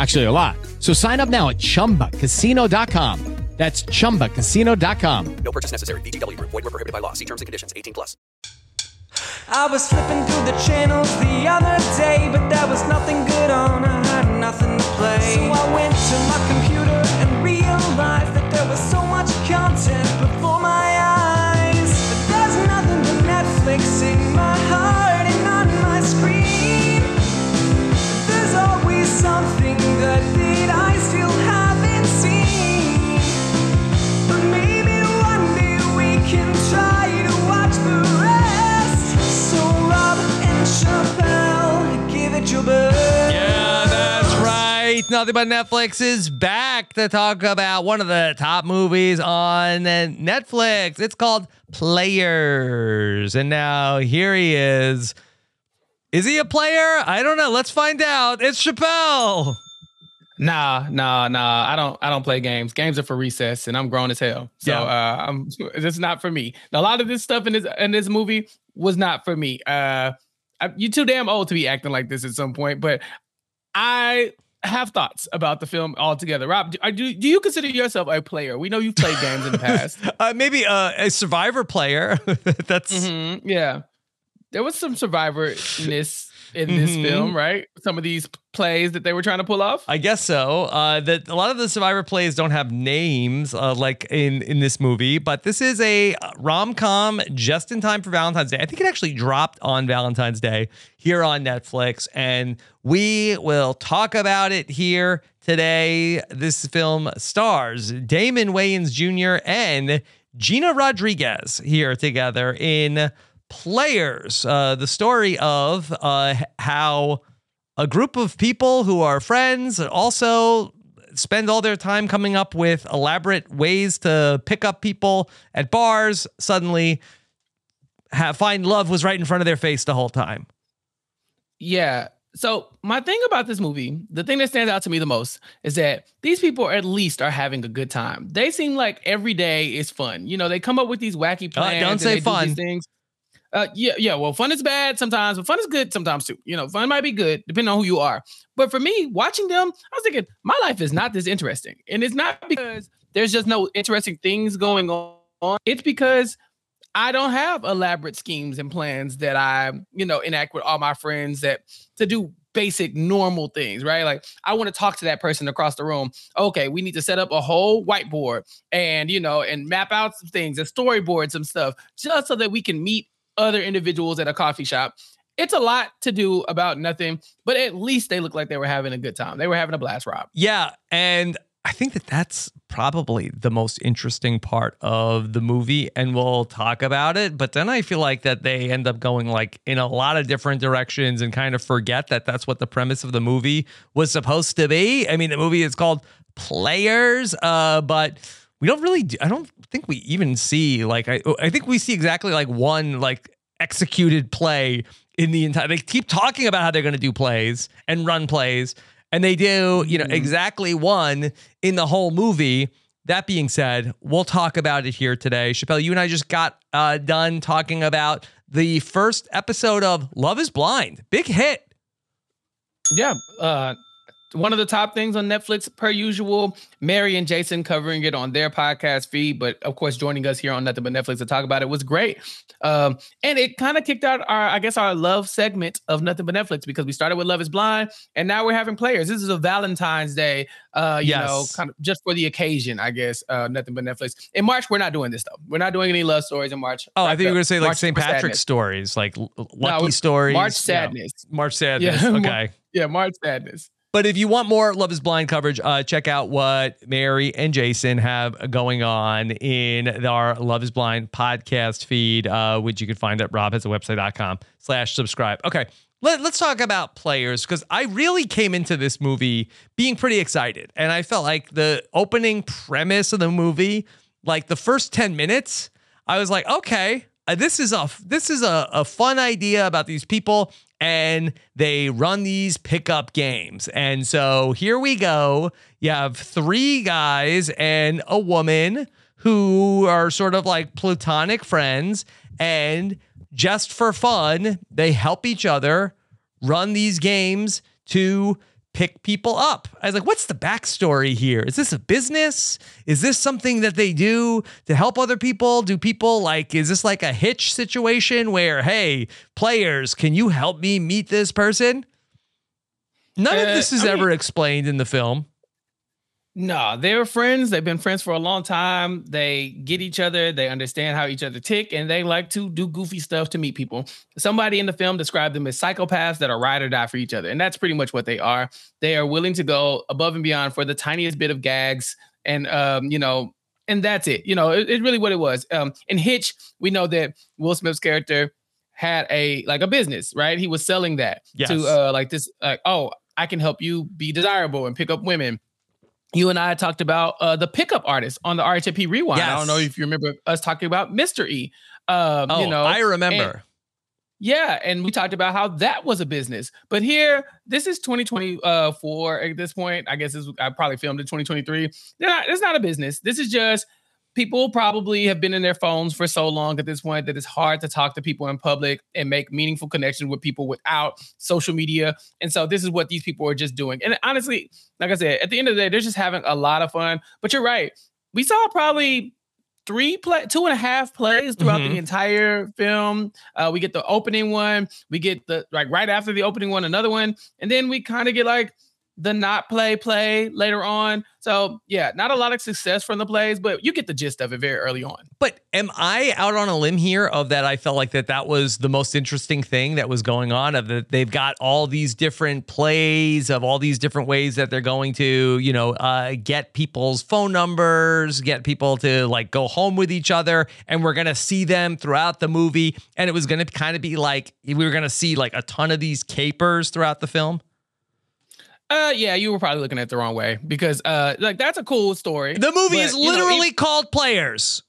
Actually, a lot. So sign up now at chumbacasino.com. That's chumbacasino.com. No purchase necessary. VGW Group. Void were prohibited by law. See terms and conditions. 18 plus. I was flipping through the channels the other day, but there was nothing good on. I had nothing to play. So I went to my computer and realized that there was so much content before my eyes. But there's nothing but Netflix in my heart and on my screen. Nothing but Netflix is back to talk about one of the top movies on Netflix. It's called Players. And now here he is. Is he a player? I don't know. Let's find out. It's Chappell. Nah, nah, nah. I don't. I don't play games. Games are for recess, and I'm grown as hell. So Yeah. uh, I'm. This is not for me. A lot of this stuff in this in this movie was not for me. Uh, I, you're too damn old to be acting like this at some point. But I have thoughts about the film altogether. Rob, do, do, do you consider yourself a player? We know you've played games in the past. Uh, maybe uh, a survivor player. That's Mhm, yeah. There was some survivor-ness in this Mhm. film, right? Some of these plays that they were trying to pull off. I guess so. Uh, that a lot of the survivor plays don't have names, uh, like in in this movie, but this is a rom com just in time for Valentine's Day. I think it actually dropped on Valentine's Day here on Netflix, and we will talk about it here today. This film stars Damon Wayans Jr. and Gina Rodriguez here together in Players, uh, the story of uh, how a group of people who are friends and also spend all their time coming up with elaborate ways to pick up people at bars suddenly have, find love was right in front of their face the whole time Yeah. So my thing about this movie, the thing that stands out to me the most is that these people at least are having a good time. They seem like every day is fun. You know, they come up with these wacky plans. Uh, don't and say do fun. these things. Uh, yeah, yeah. Well, fun is bad sometimes, but fun is good sometimes too. You know, fun might be good depending on who you are. But for me, watching them, I was thinking my life is not this interesting, and it's not because there's just no interesting things going on. It's because I don't have elaborate schemes and plans that I, you know, enact with all my friends that to do basic normal things, right? Like I want to talk to that person across the room. Okay, we need to set up a whole whiteboard and, you know, and map out some things and storyboard some stuff just so that we can meet other individuals at a coffee shop. It's a lot to do about nothing, but at least they look like they were having a good time. They were having a blast, Rob. Yeah, and I think that that's probably the most interesting part of the movie, and we'll talk about it. But then I feel like that they end up going like in a lot of different directions and kind of forget that that's what the premise of the movie was supposed to be. I mean, the movie is called Players, uh, but we don't really. Do, I don't think we even see like I. I think we see exactly like one like executed play in the entire. They keep talking about how they're going to do plays and run plays, and they do you know exactly one in the whole movie. that being said, we'll talk about it here today. Chappell, you and I just got uh, done talking about the first episode of Love is Blind. Big hit. Yeah. Uh, one of the top things on Netflix, per usual. Mary and Jason covering it on their podcast feed, but of course, joining us here on Nothing But Netflix to talk about it was great. Um, and it kind of kicked out our, I guess, our love segment of Nothing But Netflix because we started with Love Is Blind, and now we're having players. This is a Valentine's Day, uh, you Yes. know, kind of just for the occasion, I guess. Uh, Nothing But Netflix. In March, we're not doing this though. We're not doing any love stories in March. Oh, I think you were going to say like St. Patrick's sadness. stories, like lucky it's stories. March sadness. March sadness. Yeah. Okay. Yeah, March sadness. But if you want more Love is Blind coverage, uh, check out what Mary and Jason have going on in our Love is Blind podcast feed, uh, which you can find at robhasawebsite.com slash subscribe. Okay, let, let's talk about players because I really came into this movie being pretty excited. And I felt like the opening premise of the movie, like the first 10 minutes, I was like, okay, uh, this is a this is a, a fun idea about these people and they run these pickup games. And so here we go. You have three guys and a woman who are sort of like platonic friends and just for fun, they help each other run these games to pick people up. I was like, what's the backstory here? Is this a business? Is this something that they do to help other people? Do people like, is this like a hitch situation where, hey, players, can you help me meet this person? None of Uh, this is I mean- ever explained in the film. No, they're friends. They've been friends for a long time. They get each other. They understand how each other tick, and they like to do goofy stuff to meet people. Somebody in the film described them as psychopaths that are ride or die for each other, and that's pretty much what they are. They are willing to go above and beyond for the tiniest bit of gags, and um, you know, and that's it. You know, it- it's really what it was. Um, in Hitch, we know that Will Smith's character had a like a business, right? He was selling that Yes. to uh like this, like oh, I can help you be desirable and pick up women you and I talked about uh, the pickup artist on the RHAP Rewind. I don't know if you remember us talking about Mr. E. Um, Oh, you know, I remember. and- yeah, and we talked about how that was a business. But here, this is 2024 at this point. I guess this, I probably filmed in 2023. Not, it's not a business. This is just people probably have been in their phones for so long at this point that it's hard to talk to people in public and make meaningful connections with people without social media. And so this is what these people are just doing. And honestly, like I said, at the end of the day, they're just having a lot of fun. But you're right. We saw probably three play two and a half plays throughout Mhm. the entire film. Uh, we get the opening one, we get the like right after the opening one, another one, and then we kind of get like the not play play later on. So yeah, not a lot of success from the plays, but you get the gist of it very early on. But am I out on a limb here of that? I felt like that that was the most interesting thing that was going on. Of that they've got all these different plays of all these different ways that they're going to, you know, uh, get people's phone numbers, get people to like go home with each other, and we're gonna see them throughout the movie. And it was gonna kind of be like we were gonna see like a ton of these capers throughout the film. Uh, yeah, you were probably looking at it the wrong way because uh, like that's a cool story. The movie But, is you know, literally if- called Players.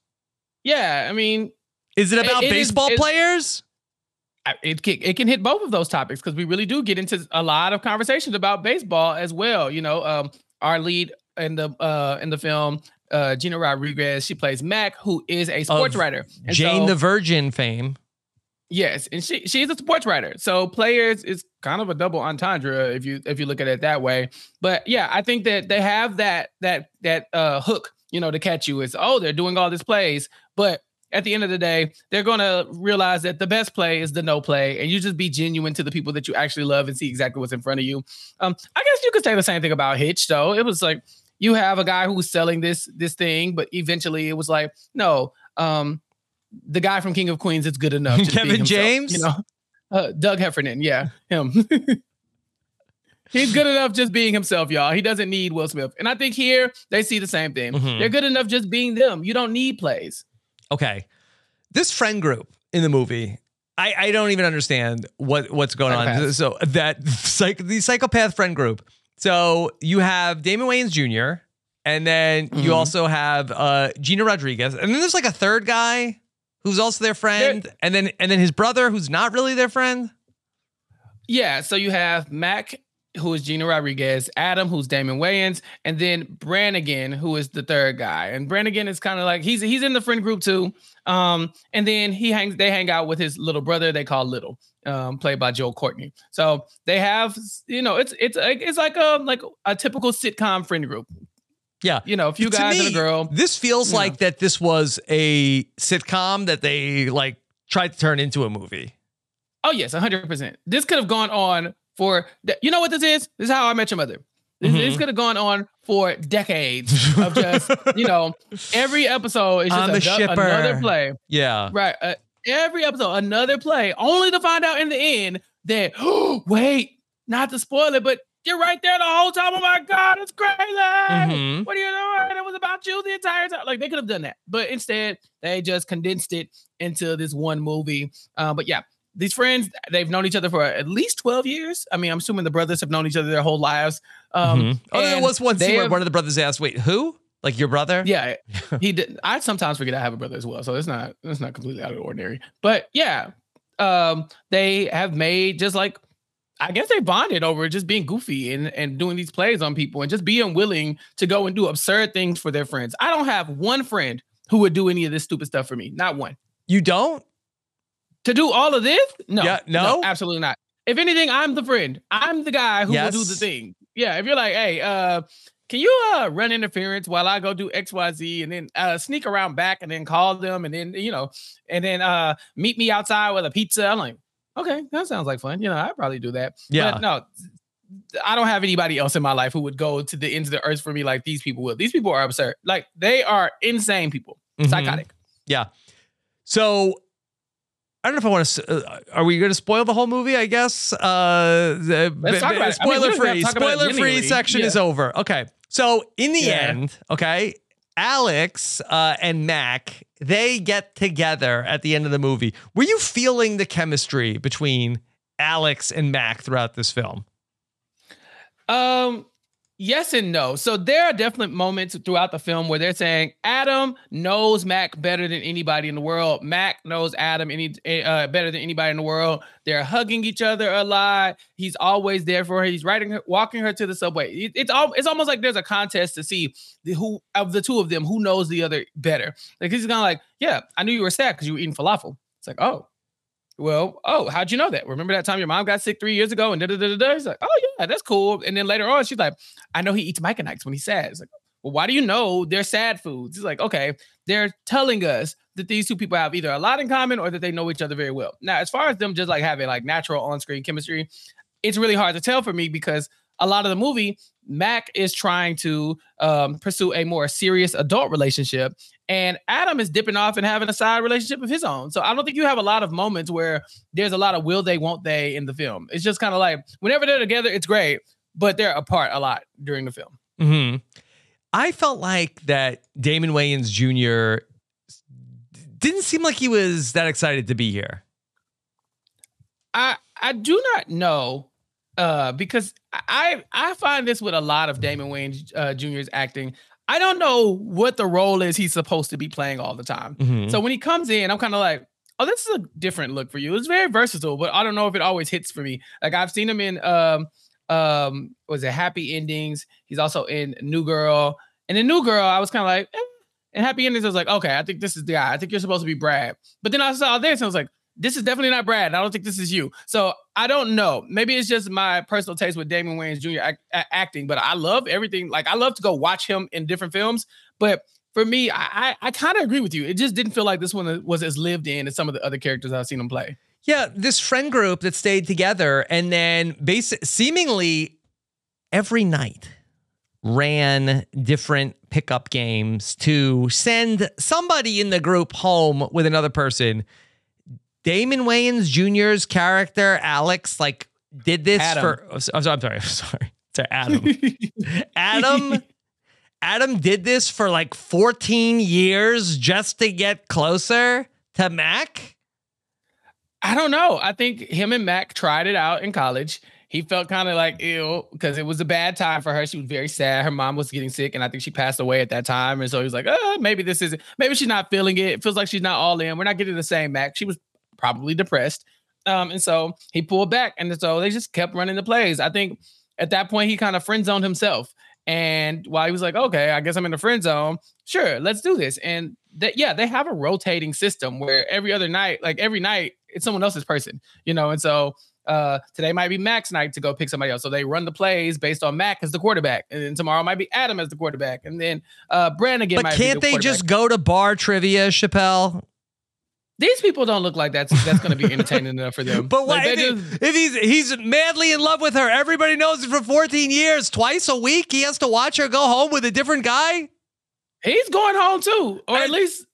yeah. I mean, Is it It- about baseball it- players? It can, it can hit both of those topics because we really do get into a lot of conversations about baseball as well. You know, um, our lead in the uh in the film, uh, Gina Rodriguez, she plays Mack, who is a sports Of writer. And Jane so- the Virgin fame. Yes, and she she's a sports writer. So players is kind of a double entendre if you if you look at it that way. But yeah, I think that they have that that that uh hook, you know, to catch you is oh, they're doing all these plays, but at the end of the day, they're gonna realize that the best play is the no play, and you just be genuine to the people that you actually love and see exactly what's in front of you. Um, I guess you could say the same thing about Hitch, though. It was like you have a guy who's selling this this thing, but eventually it was like, no, um, the guy from King of Queens is good enough. Kevin himself, James? you know, uh, Doug Heffernan, yeah, him. He's good enough just being himself, y'all. He doesn't need Will Smith, and I think here they see the same thing. Mhm. They're good enough just being them. You don't need plays. okay, this friend group in the movie, I, I don't even understand what what's going on. So that psych, the psychopath friend group. So you have Damon Wayans Jr. and then you Mhm. also have uh, Gina Rodriguez, and then there's like a third guy who's also their friend, and then and then his brother who's not really their friend. Yeah, so you have Mack who is Gina Rodriguez, Adam, who's Damon Wayans, and then Brannigan, who is the third guy. And Brannigan is kind of like he's he's in the friend group too. Um, and then he hangs they hang out with his little brother they call Little, um, played by Joel Courtney. So they have you know it's it's it's like a like a typical sitcom friend group. Yeah. You know, a few To guys and a girl. This feels like that this was a sitcom that they like tried to turn into a movie. Oh yes, hundred percent. This could have gone on for you know what this is. This is how I met your mother. This, this Mhm. could have gone on for decades of just you know every episode is just a ano- another play. Yeah. Right. Uh, every episode, another play, only to find out in the end that, oh, wait, not to spoil it, but you're right there the whole time. Oh my God, it's crazy. Mhm. What are you doing? It was about you the entire time. Like they could have done that. But instead, they just condensed it into this one movie. Uh, but yeah, these friends, they've known each other for at least 12 years. I mean, I'm assuming the brothers have known each other their whole lives. Um, Mhm. Oh, there was one scene where one of the brothers asked, "Wait, who? Like your brother?" yeah, he did. I sometimes forget I have a brother as well, so it's not it's not completely out of the ordinary. But yeah, um, they have made just like I guess they bonded over just being goofy and and doing these plays on people and just being willing to go and do absurd things for their friends. I don't have one friend who would do any of this stupid stuff for me. Not one. You don't? To do all of this? No. Yeah, no? absolutely not. If anything, I'm the friend. I'm the guy who will do the thing. Yeah. If you're like, hey, uh, can you uh run interference while I go do XYZ and then uh sneak around back and then call them and then you know and then uh meet me outside with a pizza? I'm like, okay, that sounds like fun. You know, I'd probably do that. Yeah. But no, I don't have anybody else in my life who would go to the ends of the earth for me like these people will. These people are absurd. Like they are insane people. Mhm. Psychotic. Yeah. So I don't know if I want to. Uh, are we going to spoil the whole movie? I guess. Uh, Let's talk about it. I mean, spoiler don't have to free. talk about it Spoiler free section Yeah. is over. Okay. So in the Yeah. end, okay, Alex uh, and Mack they get together at the end of the movie. Were you feeling the chemistry between Alex and Mack throughout this film? Um, yes and no. So there are definite moments throughout the film where they're saying Adam knows Mack better than anybody in the world. Mack knows Adam any uh, better than anybody in the world. They're hugging each other a lot. He's always there for her. He's riding her, walking her to the subway. It- it's all. It's almost like there's a contest to see the, who of the two of them who knows the other better. Like he's kind of like, yeah, I knew you were sad because you were eating falafel. It's like, oh, well, oh, how'd you know that? Remember that time your mom got sick three years ago and da da da da? He's like, oh yeah, that's cool. And then later on, she's like, I know he eats Mike and Ikes when he's sad. It's like, well, why do you know they're sad foods? It's like, okay, they're telling us that these two people have either a lot in common or that they know each other very well. Now, as far as them just like having like natural on-screen chemistry, it's really hard to tell for me because a lot of the movie, Mack is trying to um, pursue a more serious adult relationship, and Adam is dipping off and having a side relationship of his own. So I don't think you have a lot of moments where there's a lot of will they, won't they in the film. It's just kind of like whenever they're together, it's great, but they're apart a lot during the film. hmm I felt like that Damon Wayans Jr. didn't seem like he was that excited to be here. I I do not know uh because I I find this with a lot of Damon Wayans uh, Jr.'s acting. I don't know what the role is he's supposed to be playing all the time. Mhm. So when he comes in, I'm kind of like, oh, this is a different look for you. It's very versatile, but I don't know if it always hits for me. Like I've seen him in um um was it Happy Endings? He's also in New Girl. And in New Girl, I was kind of like, eh. in Happy Endings, I was like, okay, I think this is the guy. I think you're supposed to be Brad. But then I saw this and I was like, this is definitely not Brad. I don't think this is you. So I don't know. Maybe it's just my personal taste with Damon Wayans Jr. Act, acting, but I love everything. Like I love to go watch him in different films. But for me, I I, I kind of agree with you. It just didn't feel like this one was as lived in as some of the other characters I've seen him play. Yeah, this friend group that stayed together and then basic seemingly every night ran different pickup games to send somebody in the group home with another person. Damon Wayans Jr.'s character, Alex, like did this Adam. for oh, so- I'm sorry, I'm sorry, I'm sorry. Sorry, Adam. Adam Adam did this for like 14 years just to get closer to Mack. I don't know. I think him and Mack tried it out in college. He felt kind of like ill because it was a bad time for her. She was very sad. Her mom was getting sick, and I think she passed away at that time. And so he was like, uh, maybe this isn't, maybe she's not feeling it. It feels like she's not all in. We're not getting the same Mack. She was probably depressed. Um, and so he pulled back. And so they just kept running the plays. I think at that point, he kind of friend zoned himself. And while he was like, okay, I guess I'm in the friend zone. Sure, let's do this. And that, yeah, they have a rotating system where every other night, like every night, it's someone else's person, you know. And so uh today might be Max night to go pick somebody else. So they run the plays based on Mack as the quarterback. And then tomorrow might be Adam as the quarterback. And then uh Brannigan But might can't the they just go to bar trivia, Chappell? These people don't look like that's that's gonna be entertaining enough for them. But Like, why? if, just- he- if he's he's madly in love with her, everybody knows it for 14 years, twice a week, he has to watch her go home with a different guy. he's going home too, or at least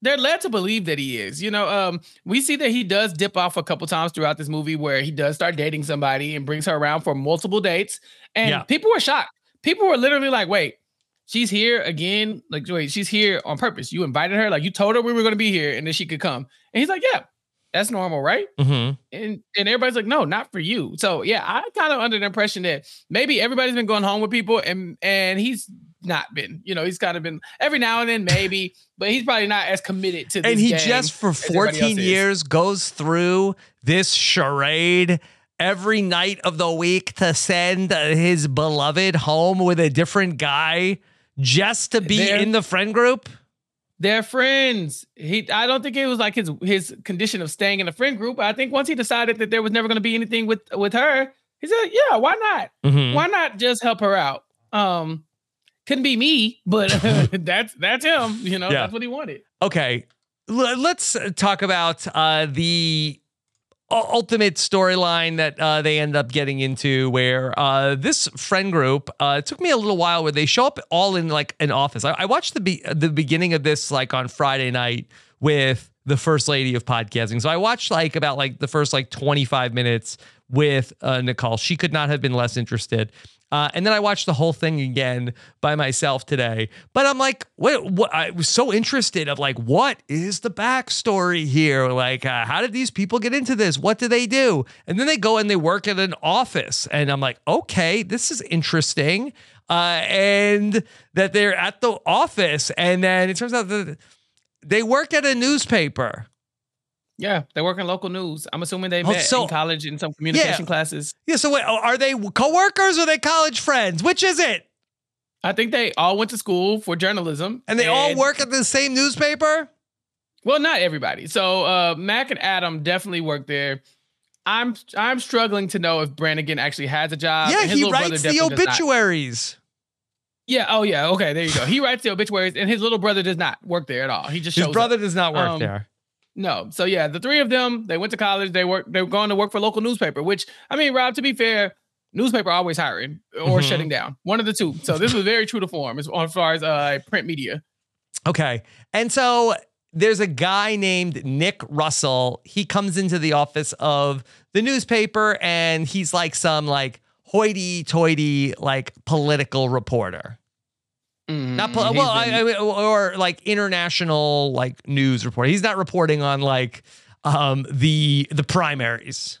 they're led to believe that he is. You know, um, we see that he does dip off a couple times throughout this movie where he does start dating somebody and brings her around for multiple dates, and Yeah. people were shocked. People were literally like, "Wait." She's here again. Like, wait, she's here on purpose. You invited her, like you told her we were going to be here, and then she could come. And he's like, "Yeah, that's normal, right?" Mm-hmm. and and everybody's like, no, not for you. So yeah, I kind of under the impression that maybe everybody's been going home with people, and and he's not been. You know, he's kind of been every now and then maybe, but he's probably not as committed to. This And he just for 14 years goes through this charade every night of the week to send his beloved home with a different guy just to be They're- in the friend group. They're friends. He, I don't think it was like his his condition of staying in a friend group. I think once he decided that there was never going to be anything with with her, he said, yeah, why not? Mhm. Why not just help her out? Um, couldn't be me, but that's that's him. You know, Yeah. that's what he wanted. Okay, L- let's uh, talk about uh, the ultimate storyline that uh, they end up getting into, where uh, this friend group. Uh, it took me a little while where they show up all in like an office. I, I watched the be- the beginning of this like on Friday night with the first lady of podcasting. So I watched like about like the first like 25 minutes with uh, Nicole. She could not have been less interested. Uh, and then I watched the whole thing again by myself today. But I'm like, what? What? I was so interested of like, what is the backstory here? Like, uh, how did these people get into this? What do they do? And then they go and they work at an office, and I'm like, okay, this is interesting. Uh, and that they're at the office, and then it turns out that they work at a newspaper. Yeah, they work in local news. I'm assuming they Oh, met so- in college in some communication classes. Yeah. So wait, are they coworkers or are they college friends? Which is it? I think they all went to school for journalism, And they all work at the same newspaper. Well, not everybody. So uh, Mack and Adam definitely work there. I'm I'm struggling to know if Brannigan actually has a job. yeah, he writes the definitely does not. obituaries. Yeah. Oh, yeah. Okay. There you go. He writes the obituaries, and his little brother does not work there at all. He just His brother up. does not work Um, there. No. So yeah, the three of them they went to college. They work. They're going to work for a local newspaper. Which I mean, Rob. To be fair, newspaper always hiring or Mhm. shutting down. One of the two. So this was very true to form as, as far as uh, print media. Okay. And so there's a guy named Nick Russell. He comes into the office of the newspaper and he's like some like hoity toity like political reporter. Not pol- Mm, well, he's I, I mean, or like international like news reporter. He's not reporting on like um the the primaries.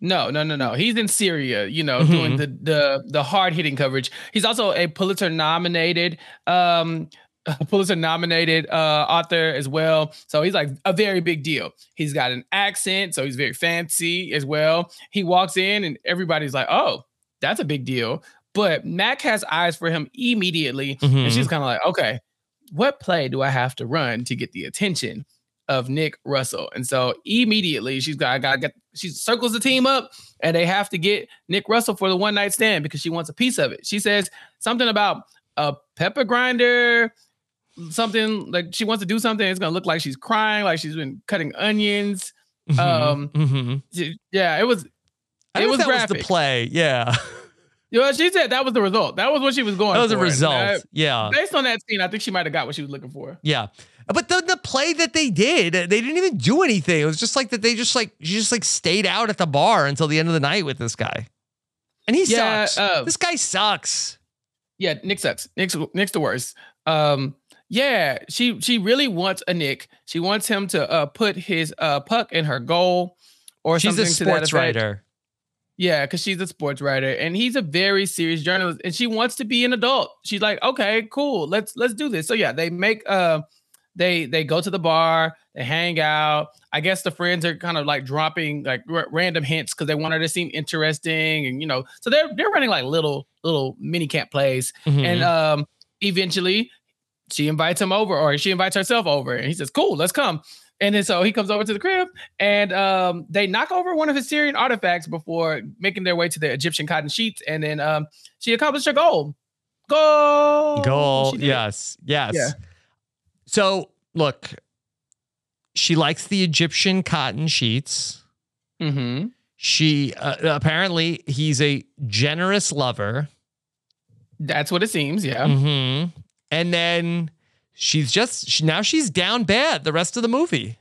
No, no, no, no. He's in Syria, you know, Mhm. doing the the the hard hitting coverage. He's also a Pulitzer nominated um Pulitzer nominated uh author as well. So he's like a very big deal. He's got an accent, so he's very fancy as well. He walks in and everybody's like, "Oh, that's a big deal." But Mack has eyes for him immediately, Mhm. and she's kind of like, "Okay, what play do I have to run to get the attention of Nick Russell?" And so immediately she's got got get she circles the team up and they have to get Nick Russell for the one night stand because she wants a piece of it. She says something about a pepper grinder, something like she wants to do something. It's gonna look like she's crying, like she's been cutting onions. Um, Mhm. She- yeah, it was. I It was that was the play. Yeah. You know, she said that was the result. That was what she was going. That was a for. And, result. uh, yeah. based on that scene, I think she might have got what she was looking for. Yeah. But the the play that they did, they didn't even do anything. It was just like that they just like she just like stayed out at the bar until the end of the night with this guy. And he Yeah, sucks. uh, this guy sucks. Yeah, Nick sucks. Nick's Nick's the worst. Um, yeah, she she really wants a Nick. She wants him to uh put his uh puck in her goal or She's something a to that sports writer. Yeah, because she's a sports writer and he's a very serious journalist and she wants to be an adult. She's like, okay, cool, let's let's do this. So yeah, they make uh they they go to the bar, they hang out. I guess the friends are kind of like dropping like r- random hints because they want her to seem interesting, and you know, so they're they're running like little little mini camp plays, Mhm. and um, eventually she invites him over, or she invites herself over, and he says, "Cool, let's come." And then so he comes over to the crib, and um, they knock over one of his Syrian artifacts before making their way to the Egyptian cotton sheets, and then um, she accomplished her goal. Goal. Goal. She did it. Yes. Yes. Yeah. So look, she likes the Egyptian cotton sheets. Mm-hmm. She uh, apparently he's a generous lover. That's what it seems. Yeah. Mm-hmm. And then she's just she, now she's down bad the rest of the movie.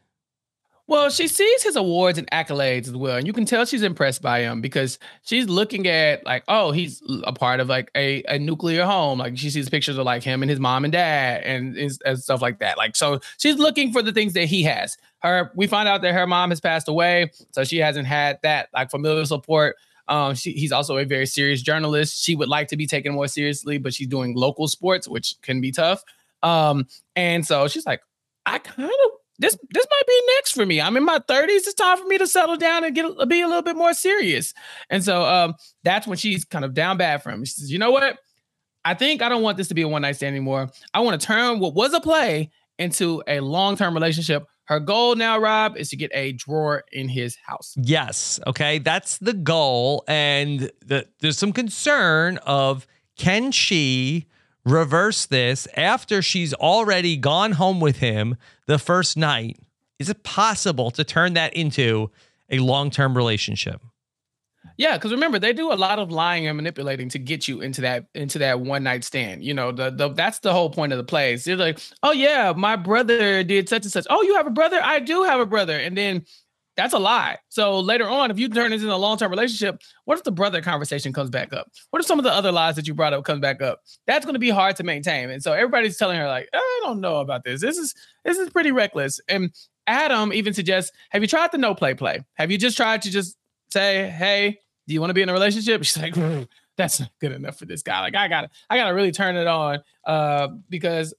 Well, she sees his awards and accolades as well, and you can tell she's impressed by him because she's looking at like, oh, he's a part of like a, a nuclear home. Like she sees pictures of like him and his mom and dad and, and stuff like that. Like so, she's looking for the things that he has. Her, we find out that her mom has passed away, so she hasn't had that like familial support. Um, she, he's also a very serious journalist. She would like to be taken more seriously, but she's doing local sports, which can be tough. Um, and so she's like, I kind of this this might be next for me. I'm in my 30s. It's time for me to settle down and get be a little bit more serious. And so um, that's when she's kind of down bad for him. She says, "You know what? I think I don't want this to be a one night stand anymore. I want to turn what was a play into a long term relationship. Her goal now, Rob, is to get a drawer in his house. Yes. Okay. That's the goal. And the, there's some concern of can she reverse this after she's already gone home with him the first night? Is it possible to turn that into a long term relationship? Yeah, because remember they do a lot of lying and manipulating to get you into that into that one night stand. You know, the, the that's the whole point of the plays. They're like, oh yeah, my brother did such and such. Oh, you have a brother? I do have a brother. And then that's a lie. So later on, if you turn this into a long term relationship, what if the brother conversation comes back up? What if some of the other lies that you brought up comes back up? That's going to be hard to maintain. And so everybody's telling her like, I don't know about this. This is this is pretty reckless. And Adam even suggests, have you tried the no play play? Have you just tried to just say, hey, do you want to be in a relationship? She's like, "Mm, that's not good enough for this guy. Like, I gotta, I gotta really turn it on uh, because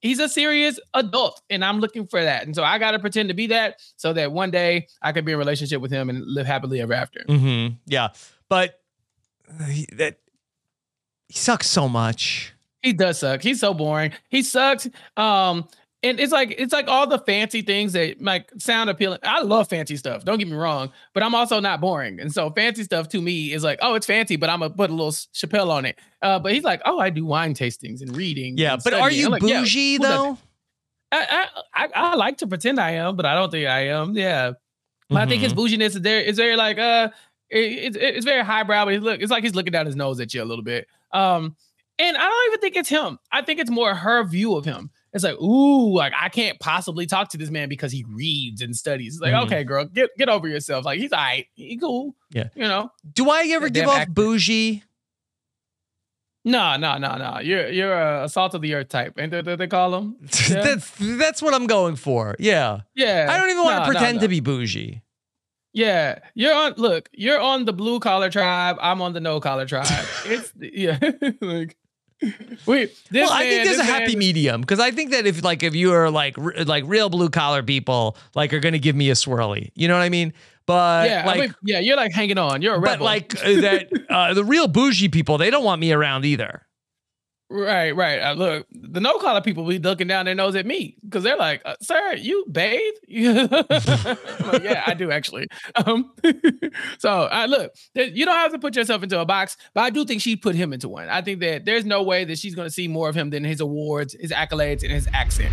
he's a serious adult and I'm looking for that. And so I gotta pretend to be that so that one day I could be in a relationship with him and live happily ever after. Mm-hmm. Yeah. But he, that he sucks so much. He does suck. He's so boring. He sucks. Um, and it's like it's like all the fancy things that like sound appealing. I love fancy stuff. Don't get me wrong, but I'm also not boring. And so fancy stuff to me is like, oh, it's fancy, but I'm gonna put a little Chappell on it. Uh, but he's like, oh, I do wine tastings and reading. Yeah. and But are you like, bougie doesn't? though? I, I, I I like to pretend I am, but I don't think I am. Yeah. But I think his Mhm. bouginess is there. It's very like uh, it, it, it's very highbrow. But look, it's like he's looking down his nose at you a little bit. Um, and I don't even think it's him. I think it's more her view of him. It's like, ooh, like I can't possibly talk to this man because he reads and studies. It's like, Mhm. okay, girl, get get over yourself. Like he's all right, he cool. Yeah. you know. Do I ever give off actor. bougie? No, no, no, no. You're you're a salt of the earth type, ain't that what they call him? Yeah. that's that's what I'm going for. Yeah. Yeah. I don't even want No, to no, pretend no. to be bougie. Yeah, you're on. Look, you're on the blue collar tribe. I'm on the no collar tribe. it's yeah, like wait. This well, I think there's a this man happy medium because I think that if like if you are like r- like real blue collar people like are going to give me a swirly, you know what I mean? But Yeah, like I mean, yeah, you're like hanging on. You're a but like uh, that uh, the real bougie people they don't want me around either. Right, right. Uh, look, the no collar people be looking down their nose at me because they're like, uh, "Sir, you bathe?" Like, yeah, I do actually. Um, so I look, you don't have to put yourself into a box, but I do think she put him into one. I think that there's no way that she's going to see more of him than his awards, his accolades, and his accent.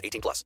18 plus.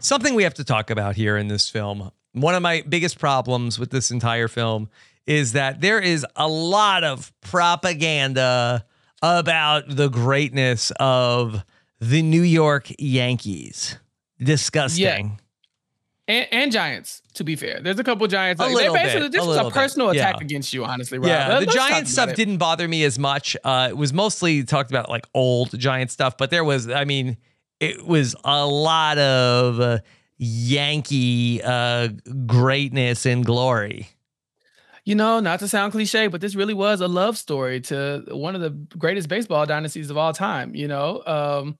Something we have to talk about here in this film. One of my biggest problems with this entire film is that there is a lot of propaganda about the greatness of the New York Yankees. Disgusting. Yeah. And, and Giants, to be fair. There's a couple Giants. A like, little bit, this a was a little bit. personal attack Yeah. against you, honestly, Rob. Yeah, Let- the Giant stuff didn't bother me as much. Uh, it was mostly talked about like old Giant stuff, but there was, I mean, it was a lot of uh, Yankee uh, greatness and glory. You know, not to sound cliche, but this really was a love story to one of the greatest baseball dynasties of all time. You know, um,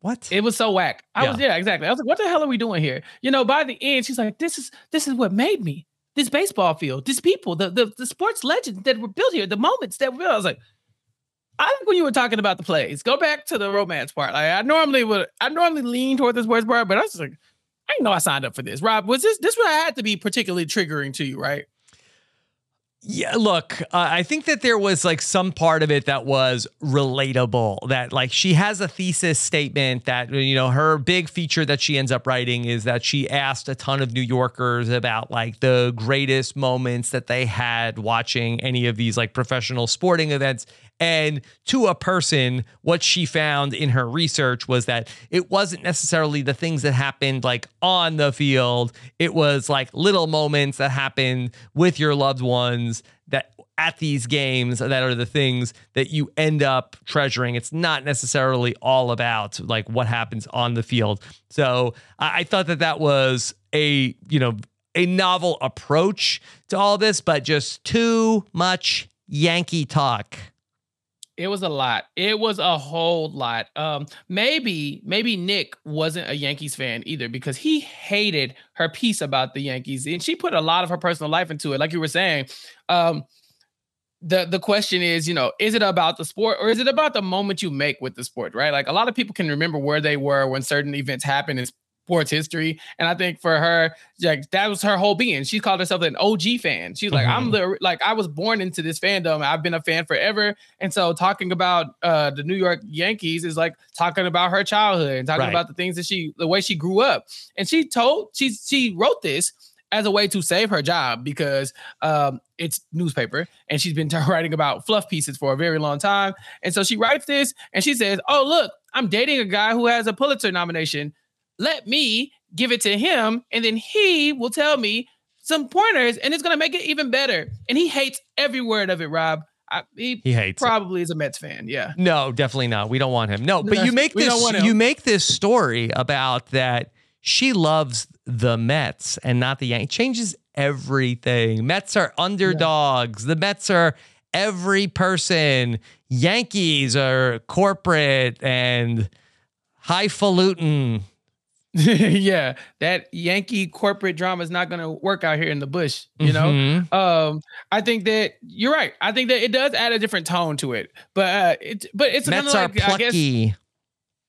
What? it was so whack. I Yeah. was, yeah, exactly. I was like, what the hell are we doing here? You know, by the end, she's like, this is this is what made me this baseball field, these people, the the, the sports legends that were built here, the moments that were. I was like. I think when you were talking about the plays, go back to the romance part. Like I normally would, I normally lean toward the sports part, but I was just like, I know I signed up for this. Rob, was this this I had to be particularly triggering to you, right? Yeah, look, uh, I think that there was like some part of it that was relatable. That like she has a thesis statement that, you know, her big feature that she ends up writing is that she asked a ton of New Yorkers about like the greatest moments that they had watching any of these like professional sporting events. And to a person, what she found in her research was that it wasn't necessarily the things that happened like on the field. It was like little moments that happened with your loved ones that at these games that are the things that you end up treasuring. It's not necessarily all about like what happens on the field. So I, thought that that was a, you know, a novel approach to all this, but just too much Yankee talk. It was a lot. It was a whole lot. Um, maybe, maybe Nick wasn't a Yankees fan either because he hated her piece about the Yankees, and she put a lot of her personal life into it. Like you were saying, um, the the question is, you know, is it about the sport or is it about the moment you make with the sport? Right? Like a lot of people can remember where they were when certain events happened in sports history, and I think for her, like that was her whole being. She called herself an OG fan. She's like, I'm the like I was born into this fandom. I've been a fan forever, and so talking about uh the New York Yankees is like talking about her childhood and talking Right. about the things that she the way she grew up. And she told she she wrote this as a way to save her job because um, it's newspaper and she's been writing about fluff pieces for a very long time. And so she writes this and she says, Oh, look, I'm dating a guy who has a Pulitzer nomination. Let me give it to him, and then he will tell me some pointers, and it's gonna make it even better. And he hates every word of it, Rob. I, he, He hates probably is a Mets fan. Yeah. No, definitely not. We don't want him. No, but you make this you make this story about that she loves the Mets and not the Yankees. Changes everything. Mets are underdogs. The Mets are every person. Yankees are corporate and highfalutin. yeah, that Yankee corporate drama is not going to work out here in the bush. You know, Mhm. um, I think that you're right. I think that it does add a different tone to it, but uh, it, but it's Mets are like, I guess, plucky.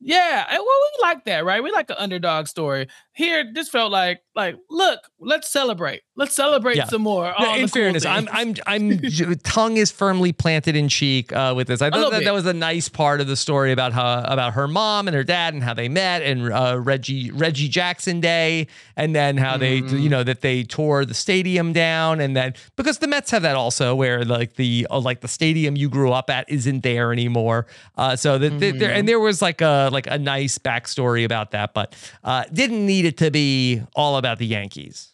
yeah, well, we like that, right? We like an underdog story. Here, this felt like like look, let's celebrate. Let's celebrate Yeah. some more. In the cool fairness, I'm. I'm I'm tongue is firmly planted in cheek uh, with this. I thought that, bit. that was a nice part of the story about how about her mom and her dad and how they met and uh, Reggie Reggie Jackson Day and then how they Mm-hmm. you know that they tore the stadium down and then because the Mets have that also where like the uh, like the stadium you grew up at isn't there anymore. Uh, so that that there and there was like a like a nice backstory about that, but uh, didn't need it to be all about the Yankees.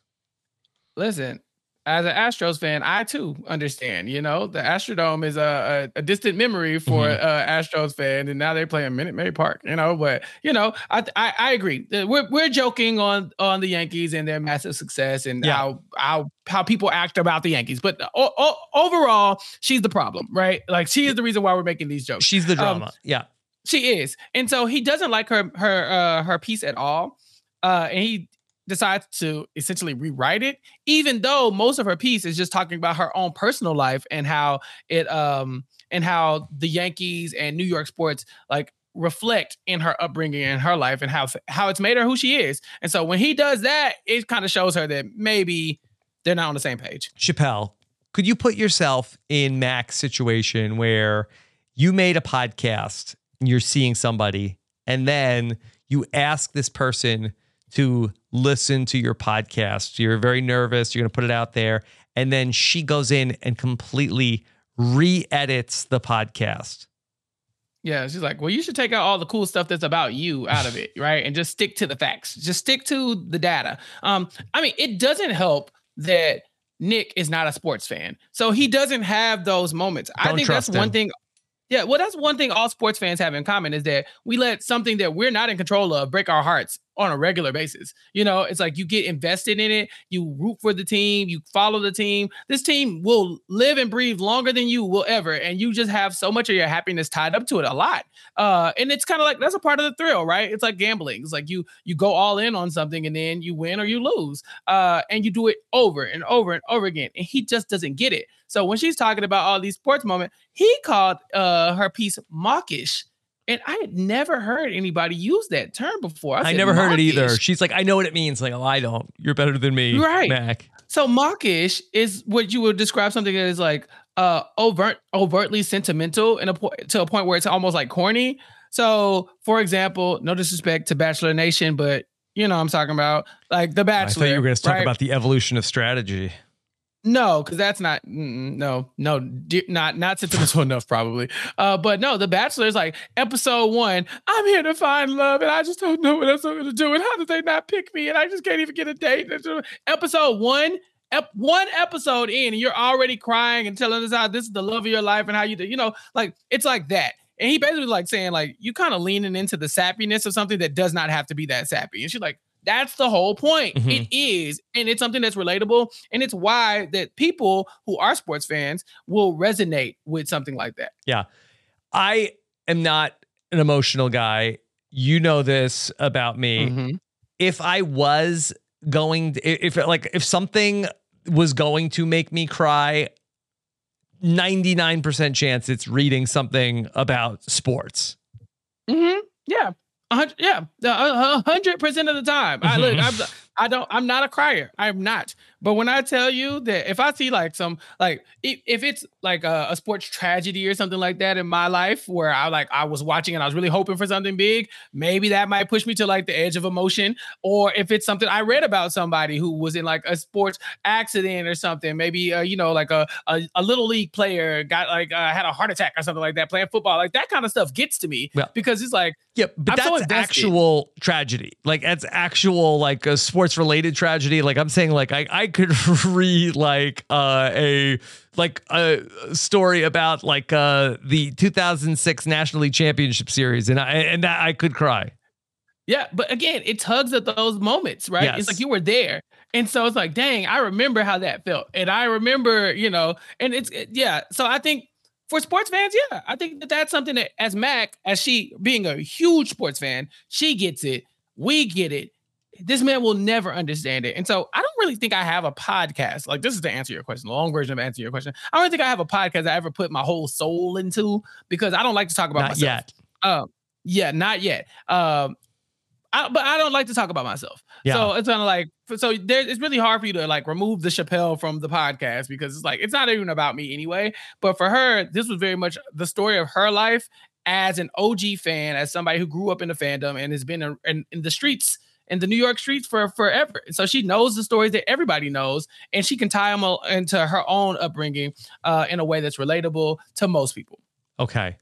Listen, as an Astros fan, I too understand. You know, the Astrodome is a, a, a distant memory for Mhm. uh, Astros fan, and now they play in Minute Maid Park. You know, but you know, I I, I agree. Uh, We're we're joking on on the Yankees and their massive success and Yeah. how how how people act about the Yankees, but o- o- overall, she's the problem, right? Like she is the reason why we're making these jokes. She's the Um, drama. yeah. she is, and so he doesn't like her her uh, her piece at all, uh, and he decides to essentially rewrite it, even though most of her piece is just talking about her own personal life and how it um and how the Yankees and New York sports like reflect in her upbringing and her life and how how it's made her who she is. And so when he does that, it kind of shows her that maybe they're not on the same page. Chappell, could you put yourself in Mack's situation where you made a podcast and you're seeing somebody and then you ask this person to listen to your podcast. You're very nervous, you're going to put it out there and then she goes in and completely re-edits the podcast. Yeah, she's like, well, you should take out all the cool stuff that's about you out of it, right? And just stick to the facts. Just stick to the data. Um, I mean, it doesn't help that Nick is not a sports fan, so he doesn't have those moments. I Don't think that's trust one thing. Yeah, well, that's one thing all sports fans have in common is that we let something that we're not in control of break our hearts on a regular basis. You know, it's like you get invested in it, you root for the team, you follow the team. This team will live and breathe longer than you will ever, and you just have so much of your happiness tied up to it a lot. Uh, and it's kind of like that's a part of the thrill, right? It's like gambling. It's like you you go all in on something and then you win or you lose, uh, and you do it over and over and over again. And he just doesn't get it. So when she's talking about all these sports moments, he called uh, her piece mawkish. And I had never heard anybody use that term before. I, said, never heard it either. She's like, I know what it means. Like, oh, I don't. You're better than me, Right. Mack. So mawkish is what you would describe something that is like uh overt overtly sentimental in a po- to a point where it's almost like corny. So for example, no disrespect to Bachelor Nation, but you know what I'm talking about like The Bachelor. I thought you were going to talk right? about the evolution of strategy. No, because that's not no no de- not not sentimental enough probably. Uh, but no, The Bachelor is like episode one. I'm here to find love, and I just don't know what else I'm to do. And how did they not pick me? And I just can't even get a date. Episode one, ep- one episode in, and you're already crying and telling us how this is the love of your life and how you do. You know, like it's like that. And he basically like saying like you kind of leaning into the sappiness of something that does not have to be that sappy. And she's like, that's the whole point. Mhm. It is, and it's something that's relatable, and it's why that people who are sports fans will resonate with something like that. Yeah. I am not an emotional guy. You know this about me. Mm-hmm. If I was going, if like if something was going to make me cry, ninety nine percent chance it's reading something about sports. Mm-hmm. Yeah. A hundred, yeah, a- a hundred percent of the time. I look, I'm, I don't, I'm not a crier. I'm not. But when I tell you that if I see like some, like if, it's like a, a sports tragedy or something like that in my life where I like I was watching and I was really hoping for something big, maybe that might push me to like the edge of emotion. Or if it's something I read about somebody who was in like a sports accident or something, maybe uh, you know like a, a a little league player got like uh, had a heart attack or something like that playing football, like that kind of stuff gets to me Yeah. because it's like Yeah, but I'm that's invested. actual tragedy. Like that's actual like a sports related tragedy. Like I'm saying, like I I could read like uh a like a story about like uh the 2006 National League Championship Series, and I and I could cry. Yeah, but again, it tugs at those moments, right? Yes. It's like you were there. And so it's like, dang, I remember how that felt. And I remember, you know, and it's, it- yeah. So I think for sports fans, yeah, I think that that's something that as Mack, as she being a huge sports fan, she gets it. We get it. This man will never understand it. And so I don't really think I have a podcast. Like, this is to answer your question, the long version of answering your question. I don't think I have a podcast I ever put my whole soul into because I don't like to talk about Not myself. yet. Um, yeah, not yet. Um, I, but I don't like to talk about myself. Yeah. So it's kind of like, so there, it's really hard for you to like remove the Chappell from the podcast because it's like, it's not even about me anyway. But for her, this was very much the story of her life as an OG fan, as somebody who grew up in the fandom and has been in, in, in the streets, in the New York streets for forever. So she knows the stories that everybody knows, and she can tie them all into her own upbringing uh, in a way that's relatable to most people. Okay.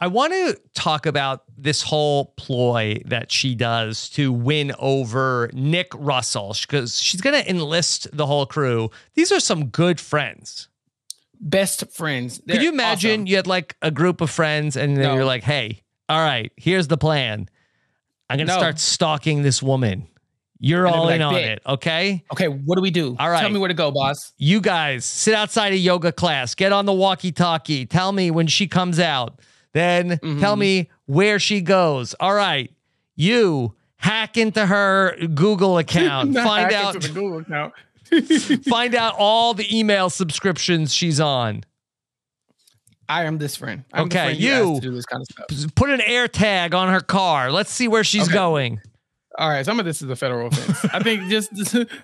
I want to talk about this whole ploy that she does to win over Nick Russell because she's going to enlist the whole crew. These are some good friends. Best friends. Could They're you imagine awesome. you had like a group of friends and then No. you're like, hey, all right, here's the plan. I'm going to No. start stalking this woman. You're all in on it. Okay. Okay, what do we do? All right. Tell me where to go, boss. You guys sit outside a yoga class, get on the walkie talkie, tell me when she comes out, then Mm-hmm. tell me where she goes. All right. You hack into her Google account, find out Google account. find out all the email subscriptions she's on. I am this friend. I'm Okay, friend you- do this kind of stuff. Put an air tag on her car. Let's see where she's Okay. going. All right, some of this is a federal offense. I think just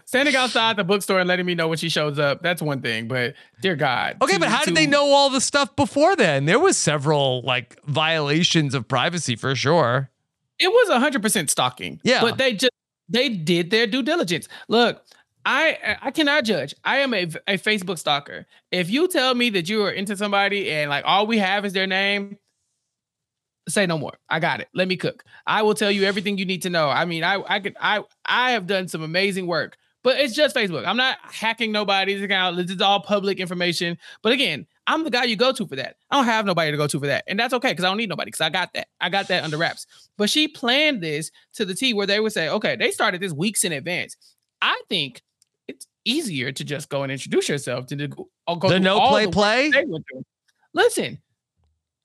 standing outside the bookstore and letting me know when she shows up, that's one thing. But dear God. Okay, to- but how to- did they know all the stuff before then? There was several like violations of privacy for sure. It was hundred percent stalking. Yeah. but they just they did their due diligence. Look, I I cannot judge. I am a, a Facebook stalker. If you tell me that you are into somebody and like all we have is their name, say no more. I got it. Let me cook. I will tell you everything you need to know. I mean, I I could I I have done some amazing work, but it's just Facebook. I'm not hacking nobody's account. This is all public information. But again, I'm the guy you go to for that. I don't have nobody to go to for that, and that's okay because I don't need nobody because I got that. I got that under wraps. But she planned this to the T where they would say, okay, they started this weeks in advance. I think easier to just go and introduce yourself to the, go The no play the play? they went through. Listen,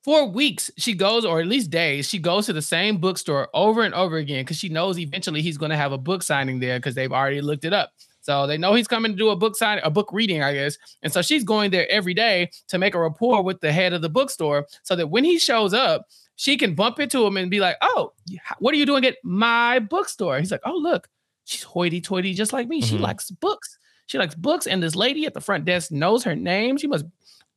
for weeks she goes, or at least days, she goes to the same bookstore over and over again because she knows eventually he's going to have a book signing there because they've already looked it up. So they know he's coming to do a book sign, a book reading, I guess. And so she's going there every day to make a rapport with the head of the bookstore so that when he shows up, she can bump into him and be like, "Oh, what are you doing at my bookstore?" He's like, "Oh, look, she's hoity-toity just like me. She Mhm. likes books. She likes books, and this lady at the front desk knows her name. She must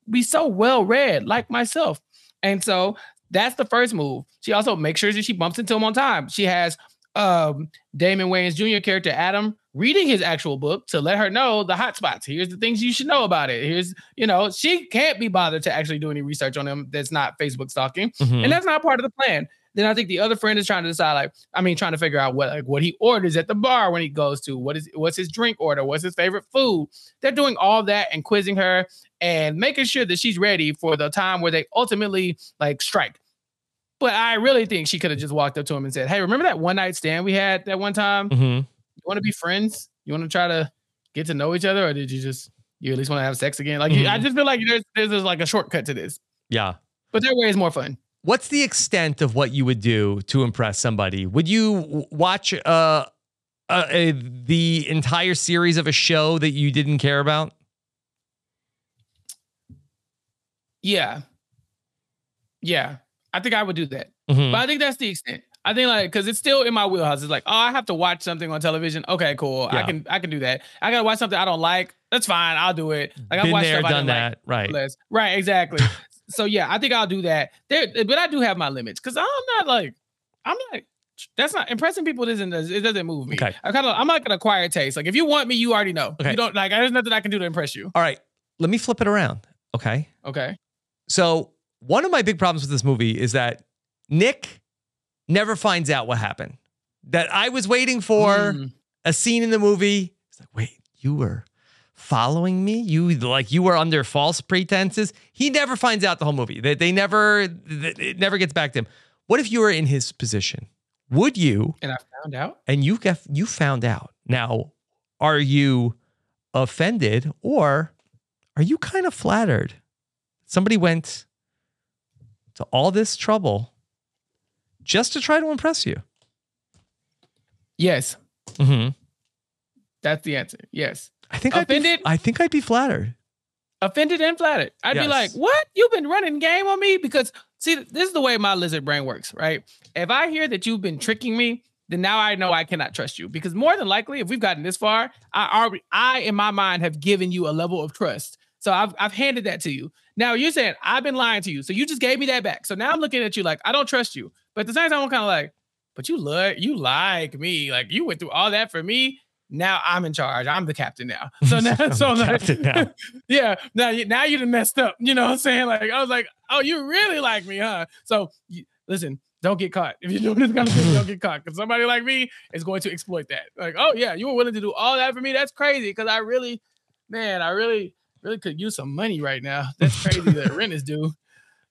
be so well read, like myself." And so that's the first move. She also makes sure that she bumps into him on time. She has um Damon Wayans Jr. character Adam reading his actual book to let her know the hot spots. Here's the things you should know about it. Here's, you know, she can't be bothered to actually do any research on him that's not Facebook stalking. Mhm. And that's not part of the plan. Then I think the other friend is trying to decide, like, I mean, trying to figure out what like what he orders at the bar when he goes to, what is what's his drink order, what's his favorite food. They're doing all that and quizzing her and making sure that she's ready for the time where they ultimately like strike. But I really think she could have just walked up to him and said, Hey, remember that one night stand we had that one time? Mhm. You want to be friends? You want to try to get to know each other, or did you just you at least want to have sex again? Like you- I just feel like there's there's just like a shortcut to this, Yeah. but their way is more fun. What's the extent of what you would do to impress somebody? Would you watch uh, uh, a, the entire series of a show that you didn't care about? Yeah, yeah, I think I would do that. Mhm. But I think that's the extent. I think like because it's still in my wheelhouse. It's like, oh, I have to watch something on television. Okay, cool. I can I can do that. I gotta watch something I don't like. That's fine. I'll do it. Like Been I watched there, stuff I done didn't that. like. Right. less. Right, exactly. so yeah, I think I'll do that. There, but I do have my limits because I'm not like I'm not. That's not impressing people. Isn't it doesn't move me. Okay. I kind of I'm like an acquired taste. Like if you want me, you already know. Okay. You don't like. There's nothing I can do to impress you. All right. Let me flip it around. Okay. Okay. So one of my big problems with this movie is that Nick never finds out what happened. That I was waiting for Mm. a scene in the movie. It's like, wait, you were following me? You like you were under false pretenses? He never finds out the whole movie. They, they never th- it never gets back to him. What if you were in his position? Would you And I found out. and you get you found out. Now, are you offended or are you kind of flattered? Somebody went to all this trouble just to try to impress you. Yes. Mm-hmm. That's the answer. Yes. I think offended. I'd be, I think I'd be flattered. offended and flattered. I'd be like, "What? You've been running game on me?" Because see, this is the way my lizard brain works, right? If I hear that you've been tricking me, then now I know I cannot trust you. Because more than likely, if we've gotten this far, I already, I in my mind have given you a level of trust. So I've I've handed that to you. Now you're saying I've been lying to you, so you just gave me that back. So now I'm looking at you like I don't trust you. But at the same time, I'm kind of like, but you look, you like me, like you went through all that for me. Now I'm in charge. I'm the captain now. So now, so like, now. yeah. Now you now you done messed up. You know what I'm saying? Like I was like, oh, you really like me, huh? So you, listen, don't get caught. If you're doing this kind of thing, don't get caught. Because somebody like me is going to exploit that. Like, oh yeah, you were willing to do all that for me. That's crazy. Because I really, man, I really, really could use some money right now. That's crazy that rent is due.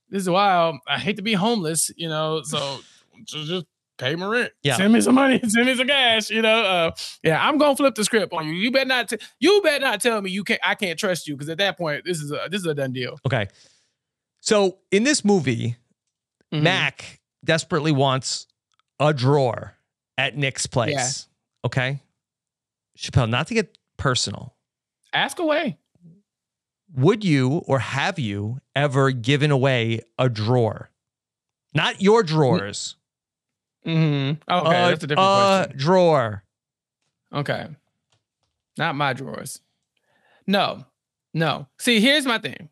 This is wild. I hate to be homeless, you know. So just, just pay my rent. Yeah. Send me some money. Send me some cash. You know. Uh, yeah, I'm gonna flip the script on you. You better not. T- you better not tell me you can't. I can't trust you because at that point, this is a this is a done deal. Okay. So in this movie, Mhm. Mack desperately wants a drawer at Nick's place. Okay. Chappell, not to get personal, Ask away. would you or have you ever given away a drawer? Not your drawers. Mm-hmm. Okay, a, that's a different a question. drawer. Okay. Not my drawers. No, no. See, here's my thing.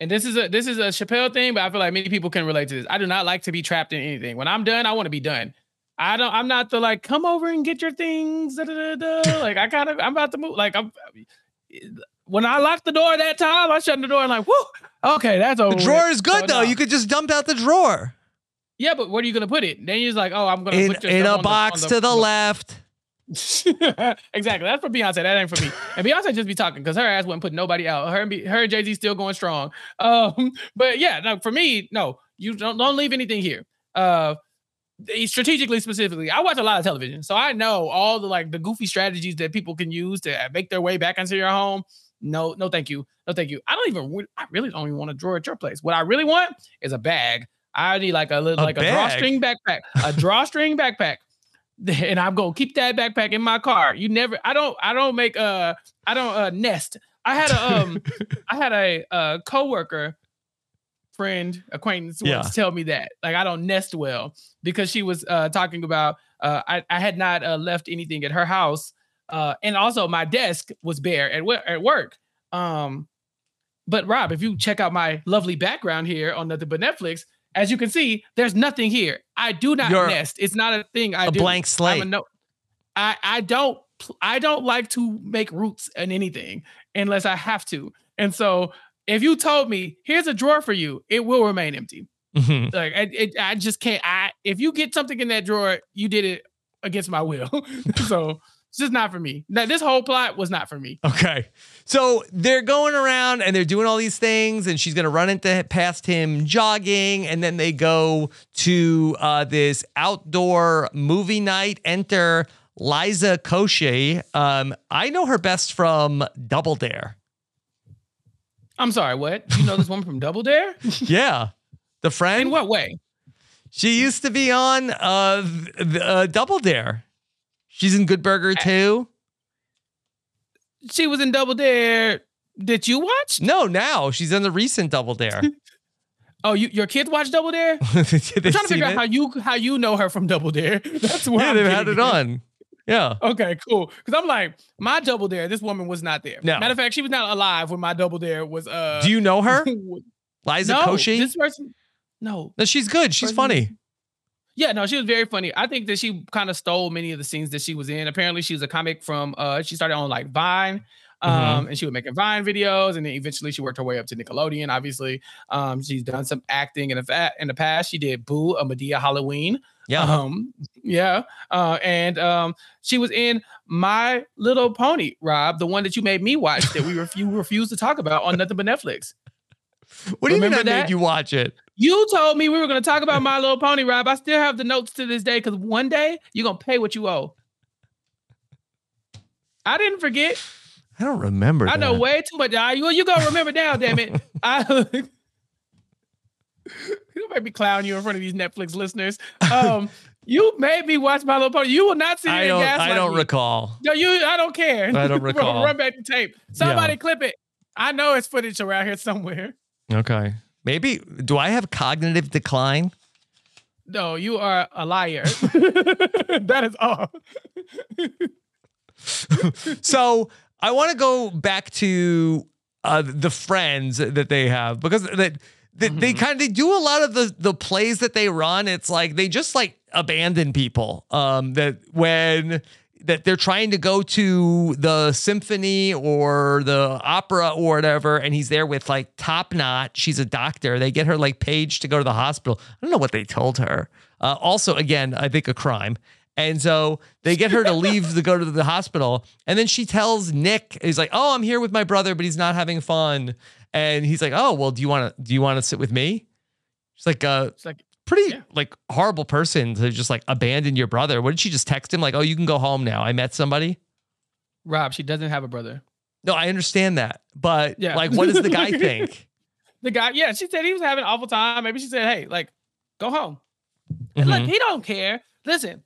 And this is a this is a Chappell thing, but I feel like many people can relate to this. I do not like to be trapped in anything. When I'm done, I want to be done. I don't. I'm not the like come over and get your things. Da, da, da, like I kind of I'm about to move. Like I'm. When I locked the door that time, I shut the door and like, whoo, okay, that's over. The with. drawer is good So, though. no. You could just dump out the drawer Yeah, but where are you gonna put it? Then you're like, oh, I'm gonna in, put your in stuff a on the- box on the- to the the- left. exactly. That's for Beyonce. That ain't for me. And Beyonce just be talking because her ass wouldn't put nobody out. Her and B- her and Jay Z still going strong. Um, but yeah, no, for me, no, you don't don't leave anything here. Uh, strategically, specifically, I watch a lot of television, so I know all the like the goofy strategies that people can use to make their way back into your home. No, no, thank you. No, thank you. I don't even. I really don't even want a drawer at your place. What I really want is a bag. I need like a little A like a drawstring backpack, a drawstring backpack. And I'm gonna keep that backpack in my car. You never, I don't, I don't make uh, I don't uh nest. I had a um, I had a uh coworker, friend, acquaintance once tell me that. Like I don't nest well because she was uh talking about uh I, I had not uh, left anything at her house uh and also my desk was bare at at work. Um but Rob if you check out my lovely background here on nothing but Netflix as you can see there's nothing here I do not You're nest it's not a thing I a do blank I'm slate. a no I I don't I don't like to make roots in anything unless I have to and so if you told me here's a drawer for you it will remain empty Mhm. like I, it, I just can't. I if you get something in that drawer, you did it against my will. so it's just not for me. Now, this whole plot was not for me. Okay. So they're going around and they're doing all these things, and she's going to run into past him jogging. And then they go to uh, this outdoor movie night. Enter Liza Koshy. Um, I know her best from Double Dare. I'm sorry. What? You know this woman from Double Dare? Yeah. The friend? In what way? She used to be on uh, th- th- uh, Double Dare. She's in Good Burger too. She was in Double Dare. Did you watch? No, now she's in the recent Double Dare. Oh, you your kids watch Double Dare? I'm trying to figure out it? how you how you know her from Double Dare. That's where Yeah, they've had it on. Yeah. Okay, cool. Because I'm like, my double dare, this woman was not there. No. Matter of fact, she was not alive when my double dare was. uh Do you know her? Liza no, Koshy? This person, no. No, she's good. She's Person- funny. Yeah, no, she was very funny. I think that she kind of stole many of the scenes that she was in. Apparently, she was a comic from. uh She started on like Vine. Um, and she was making Vine videos, and then eventually she worked her way up to Nickelodeon. Obviously, um, she's done some acting in the in the past. She did Boo, a Madea Halloween. Yeah. Um, yeah. Uh, and um, she was in My Little Pony, Rob, the one that you made me watch that we ref- you refused to talk about on nothing but Netflix. What do you mean I Remember made you watch it? You told me we were going to talk about My Little Pony, Rob. I still have the notes to this day because one day you're going to pay what you owe. I didn't forget. I don't remember. I know way too much. I, you you gonna remember now, damn it. I you make me clown you in front of these Netflix listeners. Um, You made me watch My Little Pony. You will not see I me don't. I don't me. recall. No, you. I don't care. I don't recall. Run back the tape. Somebody Yeah. clip it. I know it's footage around here somewhere. Okay. Maybe. Do I have cognitive decline? No, you are a liar. that is all. so I want to go back to uh, the friends that they have because that, that they kind of they do a lot of the the plays that they run. It's like they just like abandon people. Um, that when that they're trying to go to the symphony or the opera or whatever, and he's there with like top knot. She's a doctor. They get her like paged to go to the hospital. I don't know what they told her. Uh, also, again, I think a crime. And so they get her to leave to go to the hospital. And then she tells Nick, he's like, Oh, I'm here with my brother, but he's not having fun. And he's like, Oh, well, do you want to do you want to sit with me? She's like, uh, It's like pretty like horrible person to just like abandon your brother. What did she just text him? Like, oh, you can go home now. I met somebody. Rob, she doesn't have a brother. No, I understand that. But Yeah. like, what does the guy think? The guy, yeah, she said he was having an awful time. Maybe she said, "Hey, like, go home." And look, he don't care. Listen,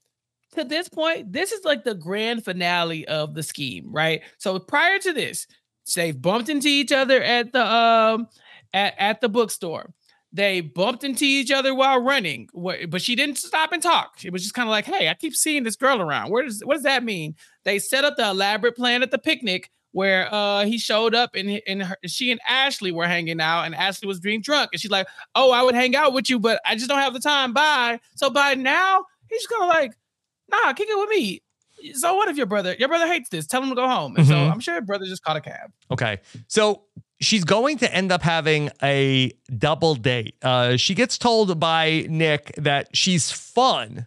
to this point, this is like the grand finale of the scheme, right? So prior to this, they've bumped into each other at the um at, at the bookstore. They bumped into each other while running, but she didn't stop and talk. It was just kind of like, "Hey, I keep seeing this girl around. Where does what does that mean?" They set up the elaborate plan at the picnic where uh he showed up and and her, she and Ashley were hanging out, and Ashley was being drunk, and she's like, "Oh, I would hang out with you, but I just don't have the time. Bye." So by now, he's kind of like, "Nah, kick it with me." So what if your brother your brother hates this? Tell him to go home. And so Mhm. I'm sure your brother just caught a cab. Okay. So she's going to end up having a double date. Uh, she gets told by Nick that she's fun.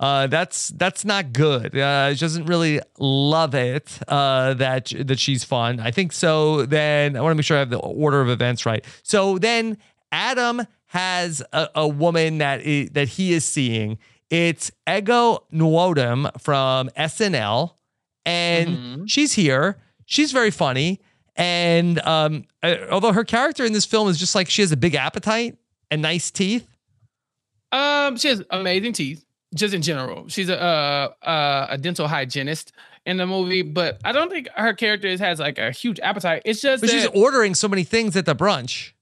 Uh, that's that's not good. Uh, she doesn't really love it uh, that that she's fun. I think so. Then I want to make sure I have the order of events right. So then Adam has a, a woman that that he is seeing. It's Ego Nwodim from SNL, and she's here. She's very funny, and um, uh, although her character in this film is just like she has a big appetite and nice teeth. Um, she has amazing teeth, just in general. She's a uh, uh, a dental hygienist in the movie, but I don't think her character has like a huge appetite. It's just But she's ordering so many things at the brunch.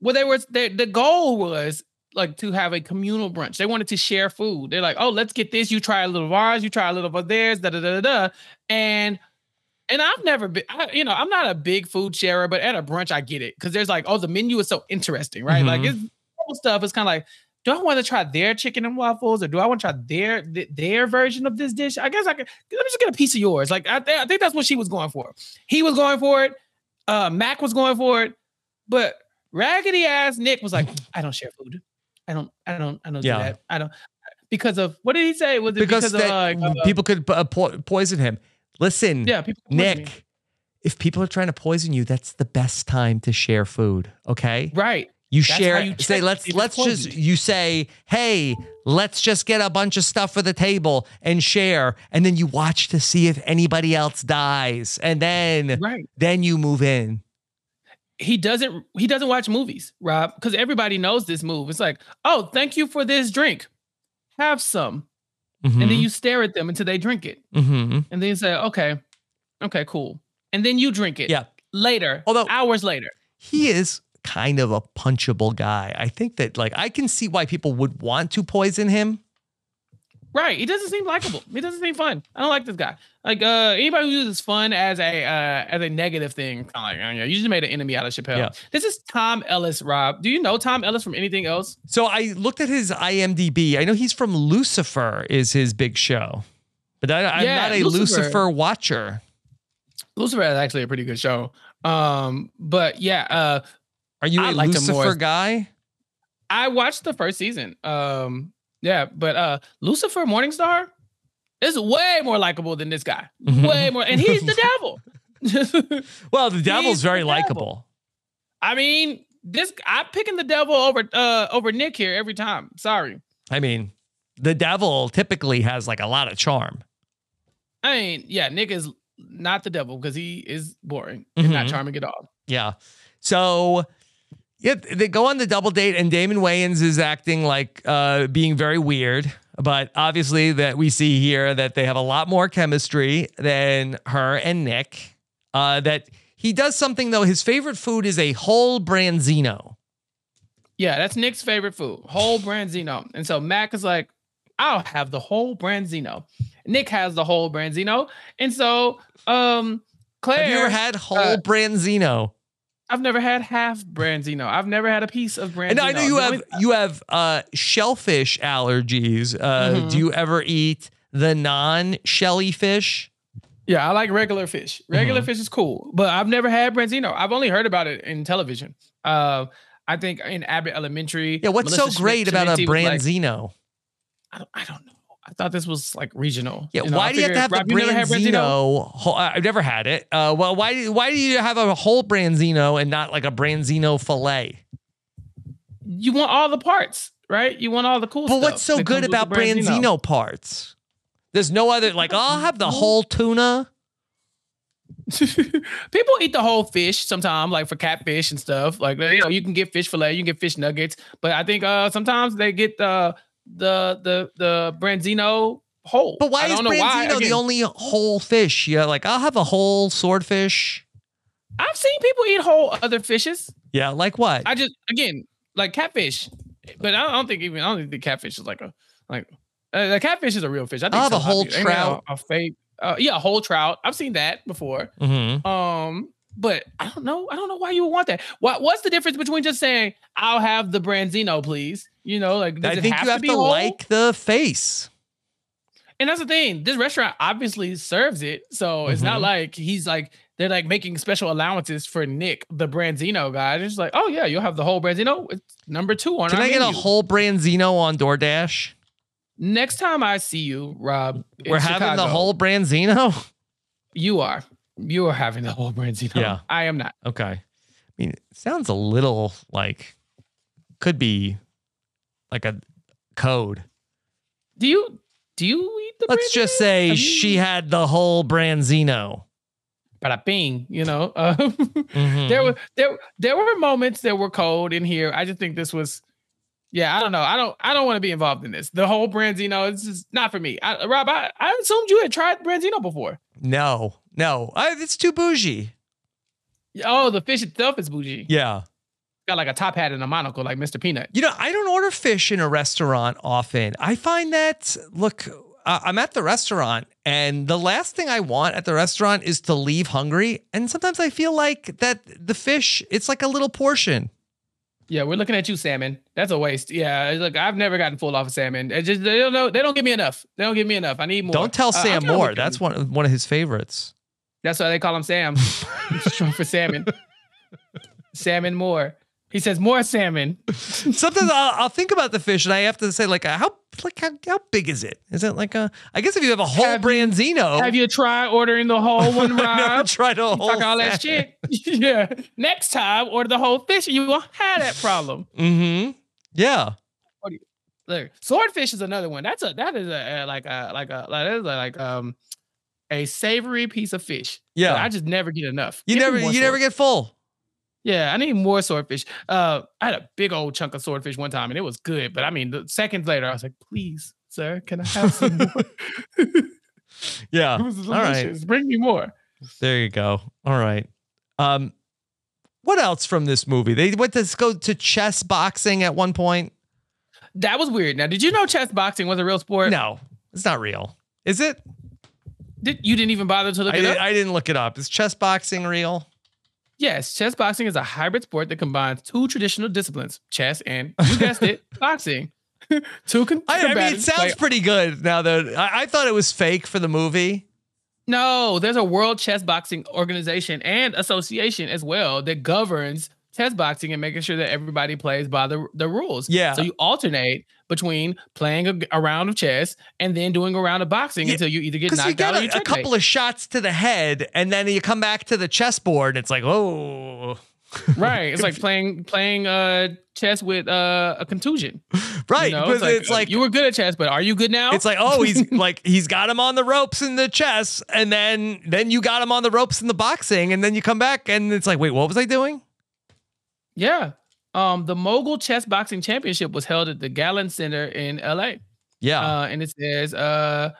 well, they were they, the goal was like to have a communal brunch. They wanted to share food. They're like, oh, let's get this. You try a little of ours. You try a little of theirs. Da da da da da. And and I've never been, I, you know, I'm not a big food sharer, but at a brunch I get it because there's like, oh, the menu is so interesting, right? Like Mhm. it's stuff. It's kind of like. Do I want to try their chicken and waffles, or do I want to try their th- their version of this dish? I guess I could. Let me just get a piece of yours. Like I, th- I think that's what she was going for. He was going for it. Uh, Mack was going for it, but raggedy ass Nick was like, I don't share food. I don't, I don't, I don't Yeah. do that. I don't because of what did he say? Was it because because, that of uh, people could uh, po- poison him. Listen, Yeah, people could poison Nick, if people are trying to poison you, that's the best time to share food. Okay, right? You That's share. you say let's let's just. poisoned. You say, hey, let's just get a bunch of stuff for the table and share, and then you watch to see if anybody else dies, and then Right. then you move in. he doesn't he doesn't watch movies, Rob, because everybody knows this move. It's like, oh, thank you for this drink. Have some. And then you stare at them until they drink it. Mm-hmm. And then you say, okay, okay, cool. And then you drink it. Yeah. Later. Although hours later. he is kind of a punchable guy. I think that like I can see why people would want to poison him. Right. He doesn't seem likable. He doesn't seem fun. I don't like this guy. Like uh anybody who uses fun as a uh as a negative thing, kind of like, oh, yeah, you just made an enemy out of Chappell. Yeah. This is Tom Ellis, Rob. Do you know Tom Ellis from anything else? So I looked at his IMDb. I know he's from Lucifer is his big show. But I, I'm Yeah, not a Lucifer. Lucifer watcher. Lucifer is actually a pretty good show. Um, but yeah, uh Are you I a Lucifer guy? I watched the first season. Um, yeah, but uh Lucifer Morningstar is way more likable than this guy. Way more, and he's the devil. Well, the devil's He's very the likable. I mean, this I'm picking the devil over uh over Nick here every time. Sorry. I mean, the devil typically has like a lot of charm. I mean, yeah, Nick is not the devil because he is boring and not Mhm. charming at all. Yeah. So yeah, they go on the double date, and Damon Wayans is acting like uh, being very weird. But obviously, that we see here that they have a lot more chemistry than her and Nick. Uh, that he does something though. His favorite food is a whole branzino. Yeah, that's Nick's favorite food, whole branzino. And so Mack is like, I'll have the whole branzino. Nick has the whole branzino. And so um Claire Have you ever had whole uh, branzino? I've never had half branzino. I've never had a piece of branzino. And I know you have you have uh, shellfish allergies. Uh, Mhm. Do you ever eat the non-shelly fish? Yeah, I like regular fish. Regular Mm-hmm. fish is cool, but I've never had branzino. I've only heard about it in television. Uh, I think in Abbott Elementary. Yeah, what's Melissa so great about a was like- branzino? I, don't, I don't know. I thought this was like regional. Yeah, You know, I why do you have to have the Rob, branzino? whole- I- I've never had it. Uh, well, why do why do you have a whole branzino and not like a branzino fillet? You want all the parts, right? You want all the cool stuff. But stuff. what's so good about the branzino. parts? There's no other like I'll have the whole tuna. People eat the whole fish sometimes, like for catfish and stuff. Like you know, you can get fish fillet, you can get fish nuggets, but I think uh sometimes they get the the the the branzino whole. But why I is don't know branzino why. the only whole fish? Yeah, like I'll have a whole swordfish. I've seen people eat whole other fishes. Yeah, like what? I just again like catfish, but I don't, think even I don't think the catfish is like a like uh, the catfish is a real fish. I think Oh, the tilapia- whole trout. a, a fake. Uh, yeah, a whole trout. I've seen that before. Mm-hmm. Um, but I don't know. I don't know why you would want that. What What's the difference between just saying I'll have the branzino, please? You know, like I think have you have to be to whole? like the face. And that's the thing. This restaurant obviously serves it, so it's not Mhm. like he's like they're like making special allowances for Nick, the branzino guy. It's just like, oh yeah, you'll have the whole branzino. It's number two on Can I get a whole branzino on DoorDash? Next time I see you, Rob, We're having the whole branzino. You are. You are having the whole branzino. Yeah. I am not. Okay. I mean, it sounds a little like could be like a code. Do you do you eat the Let's just say Have she had the whole branzino. Bada bing, you know. Uh, Mhm. There were there there were moments that were cold in here. I just think this was, yeah. I don't know. I don't I don't want to be involved in this. The whole branzino. It's just not for me. I, Rob, I, I assumed you had tried branzino before. No, no, I, it's too bougie. Oh, the fish itself is bougie. Yeah. Got like a top hat and a monocle, like Mr. Peanut. You know, I don't order fish in a restaurant often. I find that, look, uh, I'm at the restaurant, and the last thing I want at the restaurant is to leave hungry. And sometimes I feel like that the fish, it's like a little portion. Yeah, we're looking at you, salmon. That's a waste. Yeah, look, I've never gotten full off of salmon. It just they don't know. They don't give me enough. They don't give me enough. I need more. Don't tell Sam more. That's one, one of his favorites. That's why they call him Sam. Short for salmon. salmon more. He says more salmon. Sometimes I'll, I'll think about the fish, and I have to say, like, uh, how like how, how big is it? Is it like a? I guess if you have a whole Have you- branzino, Have you tried ordering the whole one, Rob? never tried a You whole talk all that shit. yeah. Next time, order the whole fish, and you won't have that problem. Mm-hmm. Yeah. Look, swordfish is another one. That's a that is a, uh like a like a like, that is a, like um a savory piece of fish. Yeah. I just never get enough. You Give never you never get full. Yeah, I need more swordfish. Uh, I had a big old chunk of swordfish one time, and it was good. But I mean, the seconds later, I was like, "Please, sir, can I have some more? Yeah. it was All right. Bring me more." There you go. All right. Um, what else from this movie? They went to go to chess boxing at one point. That was weird. Now, did you know chess boxing was a real sport? No, it's not real. Is it? Did, you didn't even bother to look I, it did, up? I didn't look it up. Is chess boxing real? Yes, chess boxing is a hybrid sport that combines two traditional disciplines: chess and you guessed it, boxing. two con- I, I mean, it sounds pretty good. Now that I, I thought it was fake for the movie. No, there's a World Chess Boxing Organization and Association as well that governs chess boxing and making sure that everybody plays by the, the rules. Yeah. So you alternate between playing a, a round of chess and then doing a round of boxing Yeah, until you either get knocked you get out or a, you a couple of shots to the head, and then you come back to the chessboard. It's like, oh, right. It's like playing playing uh chess with uh, a contusion. right. You know, because it's uh, like you were good at chess, but are you good now? It's like, oh, he's like he's got him on the ropes in the chess, and then then you got him on the ropes in the boxing, and then you come back and it's like, wait, what was I doing? Yeah. Um, the Mogul Chess Boxing Championship was held at the Galen Center in LA. Yeah. Uh, and it says uh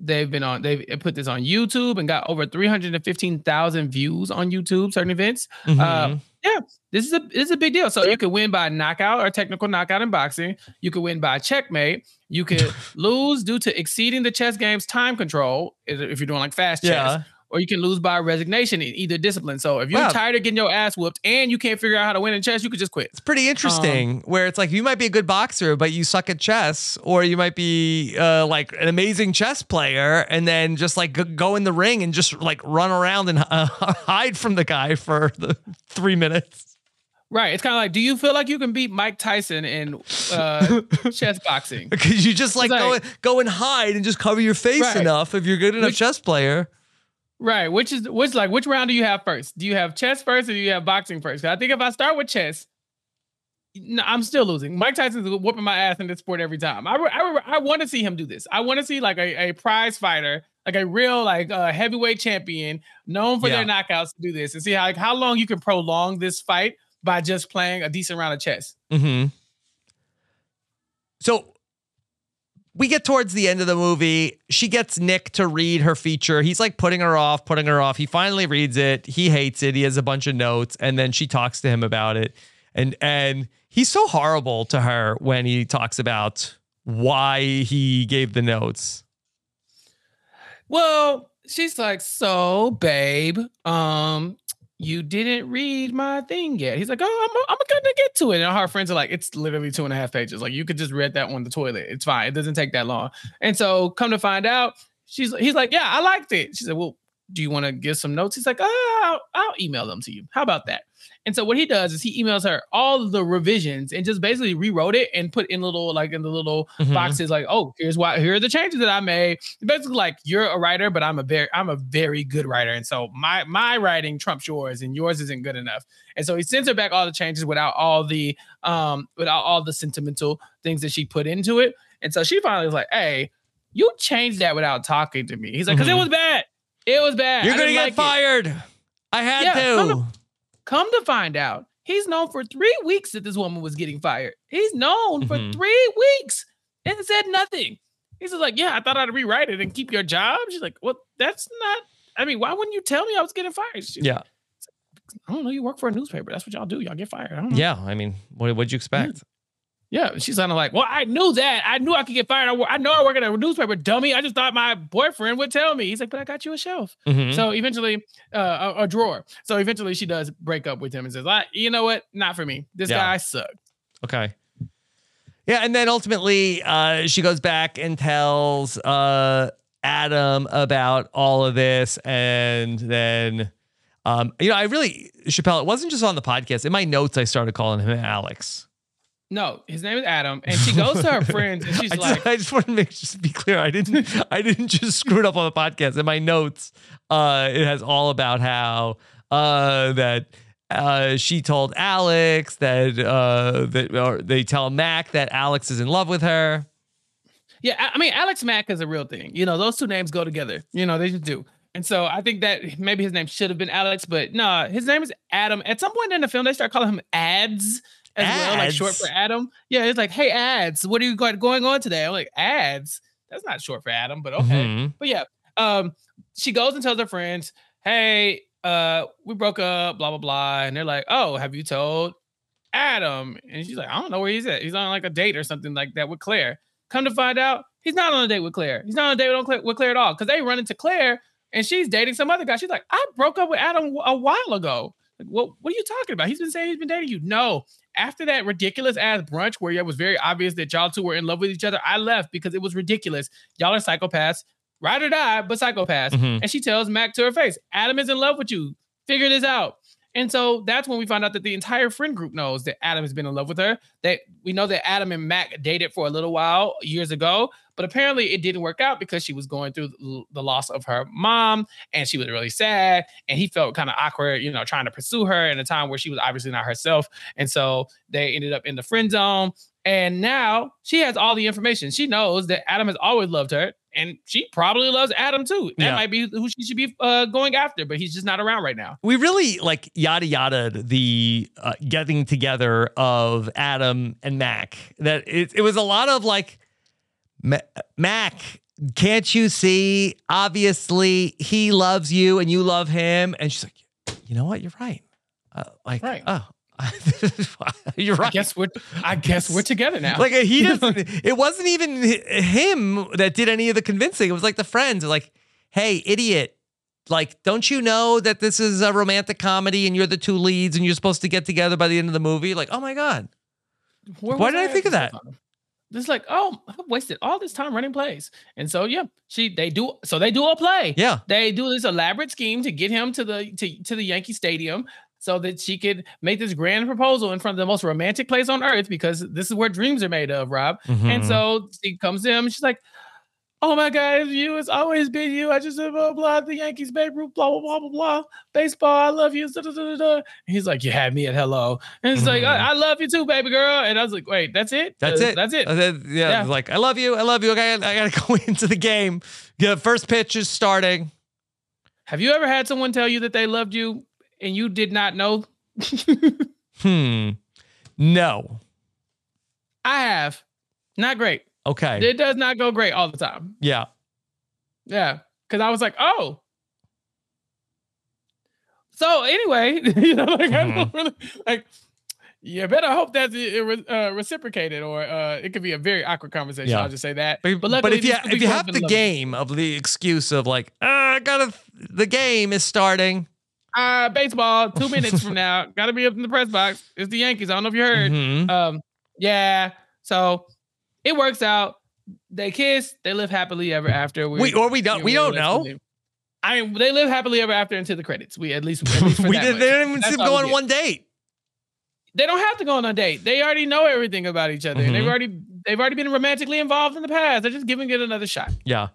they've been on they've put this on YouTube and got over 315,000 views on YouTube certain events. Uh Mhm. yeah, this is a this is a big deal. So you could win by knockout or technical knockout in boxing. You could win by checkmate. You could lose due to exceeding the chess game's time control if if you're doing like fast chess. Yeah. Or you can lose by resignation in either discipline. So if you're Wow. tired of getting your ass whooped and you can't figure out how to win in chess, you could just quit. It's pretty interesting where it's like you might be a good boxer, but you suck at chess, or you might be uh, like an amazing chess player and then just like go in the ring and just like run around and uh, hide from the guy for the three minutes. Right. It's kind of like, do you feel like you can beat Mike Tyson in uh, chess boxing? Because you just like, It's go, go and hide and just cover your face Right. enough if you're good enough Which- chess player. Right. Which is which like which round do you have first? Do you have chess first or do you have boxing first? I think if I start with chess, no, I'm still losing. Mike Tyson's whooping my ass in this sport every time. I I, I want to see him do this. I want to see like a, a prize fighter, like a real like uh, heavyweight champion known for their knockouts to do this and see how like how long you can prolong this fight by just playing a decent round of chess. Mm-hmm. So we get towards the end of the movie. She gets Nick to read her feature. He's like putting her off, putting her off. He finally reads it. He hates it. He has a bunch of notes, and then she talks to him about it. And and he's so horrible to her when he talks about why he gave the notes. Well, she's like, so babe, um, you didn't read my thing yet. He's like, oh, I'm, I'm gonna get to it. And our friends are like, it's literally two and a half pages. Like you could just read that in the toilet. It's fine. It doesn't take that long. And so come to find out, she's he's like, yeah, I liked it. She said, well, do you want to give some notes? He's like, oh, I'll, I'll email them to you. How about that? And so what he does is he emails her all the revisions and just basically rewrote it and put in little like in the little Mhm. boxes like, oh, here's why here are the changes that I made. Basically, like you're a writer, but I'm a very I'm a very good writer, and so my my writing trumps yours, and yours isn't good enough. And so he sends her back all the changes without all the um without all the sentimental things that she put into it. And so she finally was like, hey, you changed that without talking to me. He's like, because it Mhm. was bad. It was bad. You're gonna get like it." fired. I had Yeah, come to. to- Come to find out, he's known for three weeks that this woman was getting fired. He's known for Mhm. three weeks and said nothing. He's just like, yeah, I thought I'd rewrite it and keep your job. She's like, well, that's not. I mean, why wouldn't you tell me I was getting fired? She's Yeah. like, I don't know. You work for a newspaper. That's what y'all do. Y'all get fired. I don't know. Yeah. I mean, what what'd you expect? Yeah, she's kind of like, well, I knew that. I knew I could get fired. I, I know I work at a newspaper, dummy. I just thought my boyfriend would tell me. He's like, but I got you a shelf. Mhm. So eventually, uh, a, a drawer. So eventually, she does break up with him and says, I, you know what? Not for me. This Yeah. guy sucked. Okay. Yeah, and then ultimately, uh, she goes back and tells uh, Adam about all of this, and then, um, you know, I really Chappell. It wasn't just on the podcast. In my notes, I started calling him Alex. No, his name is Adam, and she goes to her friends and she's I like, just, I just want to make just be clear. I didn't. I didn't just screw it up on the podcast. In my notes, uh, it has all about how uh, that uh, she told Alex that uh, that or they tell Mack that Alex is in love with her. Yeah, I I mean, Alex Mack is a real thing. You know, those two names go together. You know, they just do. And so I think that maybe his name should have been Alex, but no, his name is Adam. At some point in the film, they start calling him Ads as well, like short for Adam. Yeah, it's like, hey, Ads, what are you got going on today? I'm like, Ads? That's not short for Adam, but okay. Mhm. But yeah, um, she goes and tells her friends, hey, uh, we broke up, blah, blah, blah. And they're like, oh, have you told Adam? And she's like, I don't know where he's at. He's on like a date or something like that with Claire. Come to find out, he's not on a date with Claire. He's not on a date with Claire, with Claire at all. Because they run into Claire and she's dating some other guy. She's like, I broke up with Adam a while ago. Like, what, what are you talking about? He's been saying he's been dating you. No. After that ridiculous ass brunch where it was very obvious that y'all two were in love with each other, I left because it was ridiculous. Y'all are psychopaths, ride or die, but psychopaths. Mhm. And she tells Mack to her face, Adam is in love with you. Figure this out. And so that's when we find out that the entire friend group knows that Adam has been in love with her. That we know that Adam and Mack dated for a little while years ago, but apparently it didn't work out because she was going through the- loss of her mom and she was really sad. And he felt kind of awkward, you know, trying to pursue her in a time where she was obviously not herself. And so they ended up in the friend zone. And now she has all the information. She knows that Adam has always loved her and she probably loves Adam too. That Yeah. might be who she should be uh, going after, but he's just not around right now. we really like yada yada the uh, getting together of Adam and Mack. That it, it was a lot of like Mack. Can't you see? Obviously, he loves you and you love him. And she's like, you know what? You're right. Uh, like, Right. oh, you're right. I guess we're I guess we're together now. Like he doesn't. it wasn't even him that did any of the convincing. It was like the friends. Like, hey, idiot. Like, don't you know that this is a romantic comedy and you're the two leads and you're supposed to get together by the end of the movie? Like, oh my god. Where Why did I at think of that? time? It's like, oh, I've wasted all this time running plays. And so yeah, she they do so they do a play. Yeah. They do this elaborate scheme to get him to the to, to the Yankee Stadium so that she could make this grand proposal in front of the most romantic place on earth because this is where dreams are made of, Rob. And Mhm. so she comes to him and she's like, Oh my God, it's you. It's always been you. I just blah blah blah. The Yankees, Babe Ruth, blah blah blah blah blah. Baseball, I love you. Da, da, da. He's like, You had me at hello. And it's like, Mhm. I, I love you too, baby girl. And I was like, Wait, that's it? That's Uh, it. That's it. Yeah, Yeah. Like, I love you. I love you. Okay, I gotta go into the game. The first pitch is starting. Have you ever had someone tell you that they loved you and you did not know? Hmm. No. I have. Not great. Okay. It does not go great all the time. Yeah. Yeah. Cause I was like, oh. So anyway, you know, like I don't really like you better hope that's uh, reciprocated or uh, it could be a very awkward conversation. Yeah. I'll just say that. But, but luckily, if you if you have the game of the excuse of like, uh, I gotta, the game is starting. uh, baseball, two minutes from now, got to be up in the press box. It's the Yankees. I don't know if you heard. Mhm. Um, yeah. So it works out. They kiss. They live happily ever after. We- or we don't- we don't know. I mean, they live happily ever after into the credits. We at least, at least we did. They didn't even That's see them go on one date. They don't have to go on a date. They already know everything about each other. They've Mhm. already they've already been romantically involved in the past. They're just giving it another shot. Yeah.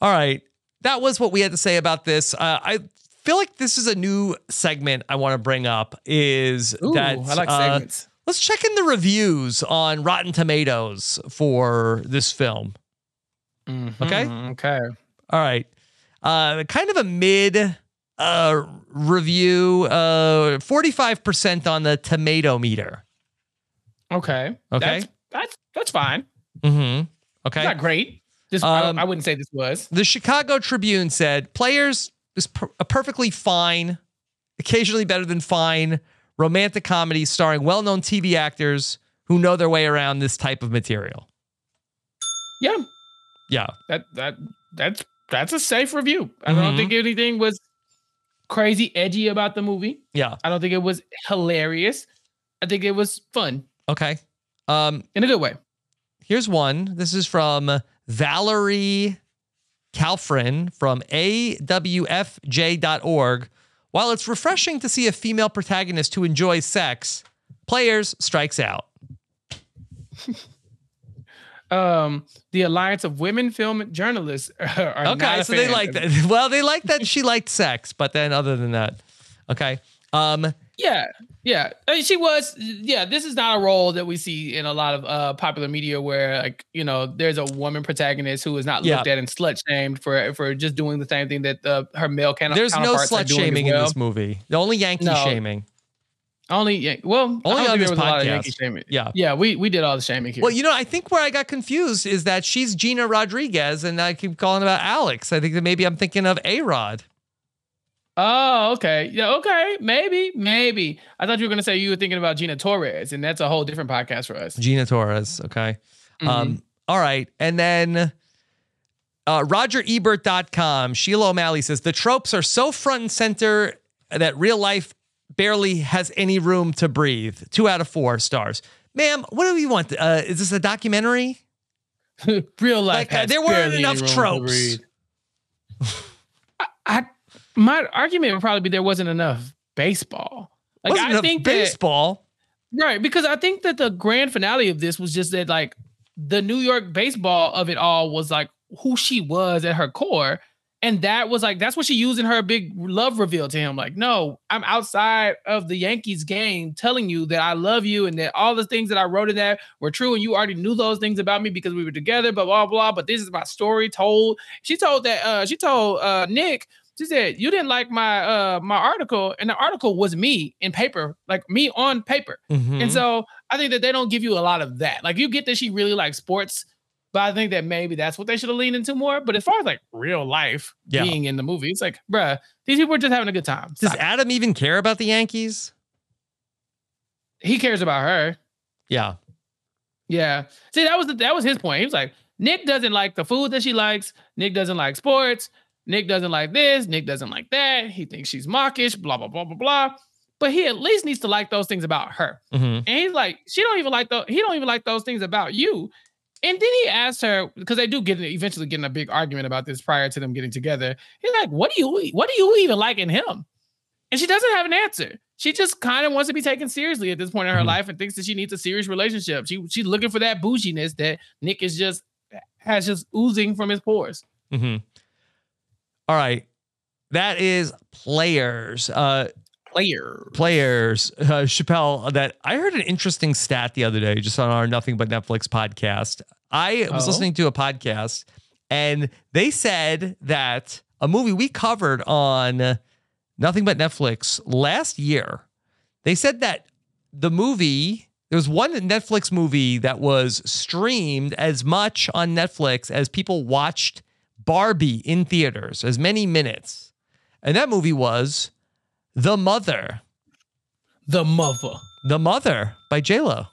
All right. That was what we had to say about this. Uh, I feel like this is a new segment I want to bring up. Is Ooh, that I like uh, segments. Let's check in the reviews on Rotten Tomatoes for this film. Okay. Mhm, Okay. All right. Uh, kind of a mid uh, review. Uh, forty-five percent on the tomato meter. Okay. Okay. That's that's, that's fine. Mm-hmm. It's Okay. not great. I, Um, don't- I wouldn't say this was. The Chicago Tribune said players is per- a perfectly fine, occasionally better than fine romantic comedy starring well-known TV actors who know their way around this type of material. Yeah. Yeah. That that that's that's a safe review. I don't Mhm. think anything was crazy edgy about the movie. Yeah. I don't think it was hilarious. I think it was fun Okay. Um, in a good way. Here's one. This is from Valerie Kalfrin from awfj.org. While it's refreshing to see a female protagonist who enjoys sex, players strikes out. Um, the Alliance of Women Film Journalists are Okay, so they like that. Well, they like that she liked sex, but then other than that, okay. Um, Yeah, yeah. I mean, she was. Yeah, this is not a role that we see in a lot of uh, popular media where, like, you know, there's a woman protagonist who is not Yeah. looked at and slut shamed for for just doing the same thing that uh, her male can- there's no counterparts are slut shaming in this movie. The only Yankee No. shaming. Only, well, Only on this there was a lot of Yankee podcast. shaming. Yeah. yeah. We we did all the shaming here. Well, you know, I think where I got confused is that she's Gina Rodriguez, and I keep calling about Alex. I think that maybe I'm thinking of A Rod. Oh, okay. Yeah, okay. Maybe, maybe. I thought you were gonna say you were thinking about Gina Torres, and that's a whole different podcast for us. Gina Torres. Okay. Mm-hmm. Um, all right. And then uh, RogerEbert.com, Sheila O'Malley says the tropes are so front and center that real life barely has any room to breathe. Two out of four stars. Ma'am, what do we want? Uh, is this a documentary? Real life. Like, uh, there weren't enough any room to tropes. breathe. I my argument would probably be there wasn't enough baseball. Like Wasn't I enough think that- baseball. right because I think that the grand finale of this was just that like the New York baseball of it all was like who she was at her core, And that was like that's what she used in her big love reveal to him. Like, no, I'm outside of the Yankees game telling you that I love you and that all the things that I wrote in that were true. And you already knew those things about me because we were together, blah, blah, blah. But this is my story told. She told that uh she told uh Nick, she said, You didn't like my uh my article, and the article was me in paper, like me on paper. Mhm. And so I think that they don't give you a lot of that. Like you get that she really likes sports, but I think that maybe that's what they should have leaned into more. But as far as like real life Yeah. being in the movie, it's like, bruh, these people are just having a good time. Does Stop. Adam even care about the Yankees? he cares about her. Yeah. Yeah. See, that was the, that was his point. He was like, Nick doesn't like the food that she likes. Nick doesn't like sports. Nick doesn't like this. Nick doesn't like that. He thinks she's mawkish. Blah blah blah blah blah. But he at least needs to like those things about her. Mhm. And he's like, she don't even like those. He don't even like those things about you. And then he asked her because they do get eventually get in a big argument about this prior to them getting together. He's like, "What do you what do you even like in him?" And she doesn't have an answer. She just kind of wants to be taken seriously at this point in her Mhm. life and thinks that she needs a serious relationship. She she's looking for that bouginess that Nick is just has just oozing from his pores. hmm All right. That is players. Uh, Player. players. Uh, Chappell, that I heard an interesting stat the other day just on our Nothing But Netflix podcast. I was Oh. listening to a podcast and they said that a movie we covered on Nothing But Netflix last year, they said that the movie, there was one Netflix movie that was streamed as much on Netflix as people watched Barbie in theaters, as many minutes. And that movie was The Mother. The mother. The Mother by J-Lo.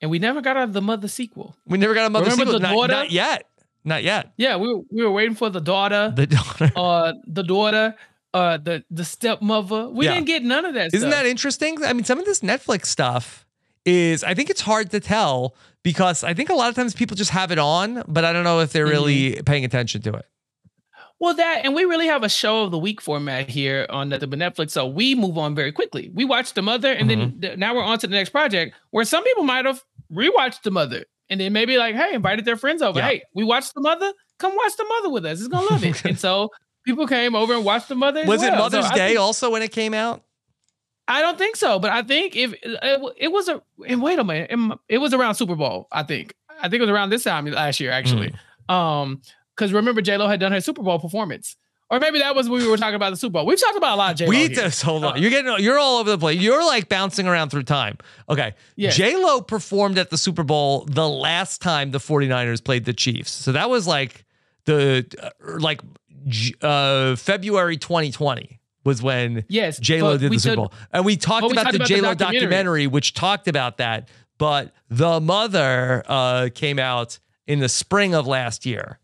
And we never got of the mother sequel. We never got a mother Remember sequel. the Not, daughter? not yet. Not yet. Yeah, we were we were waiting for the daughter, The daughter. uh, the daughter, uh, the the stepmother. We Yeah. didn't get none of that. Isn't stuff. that interesting? I mean, some of this Netflix stuff is, I think it's hard to tell because I think a lot of times people just have it on, but I don't know if they're really Mm-hmm. paying attention to it. Well, that and we really have a show of the week format here on the, the Netflix, so we move on very quickly. We watch the mother, and then Mm-hmm. th- now we're on to the next project. Where some people might have rewatched the mother, and then maybe like, hey, invited their friends over. Yeah. Hey, we watched the mother. Come watch the mother with us. It's gonna love it. and so people came over and watched the mother. Was it well. So Mother's I Day think- also when it came out? I don't think so, but I think if it, it was a and wait a minute, it, it was around Super Bowl. I think I think it was around this time last year actually. Um, because remember J Lo had done her Super Bowl performance, or maybe that was when we were talking about the Super Bowl. We've talked about a lot of J Lo. We just hold on. You're getting you're all over the place. You're like bouncing around through time. Okay. Yes. J Lo performed at the Super Bowl the last time the 49ers played the Chiefs. So that was like the uh, like uh February 2020 was when Yes, J Lo did the Super Bowl. And we talked we about talked the J Lo documentary. documentary which talked about that, but The Mother uh came out in the spring of last year.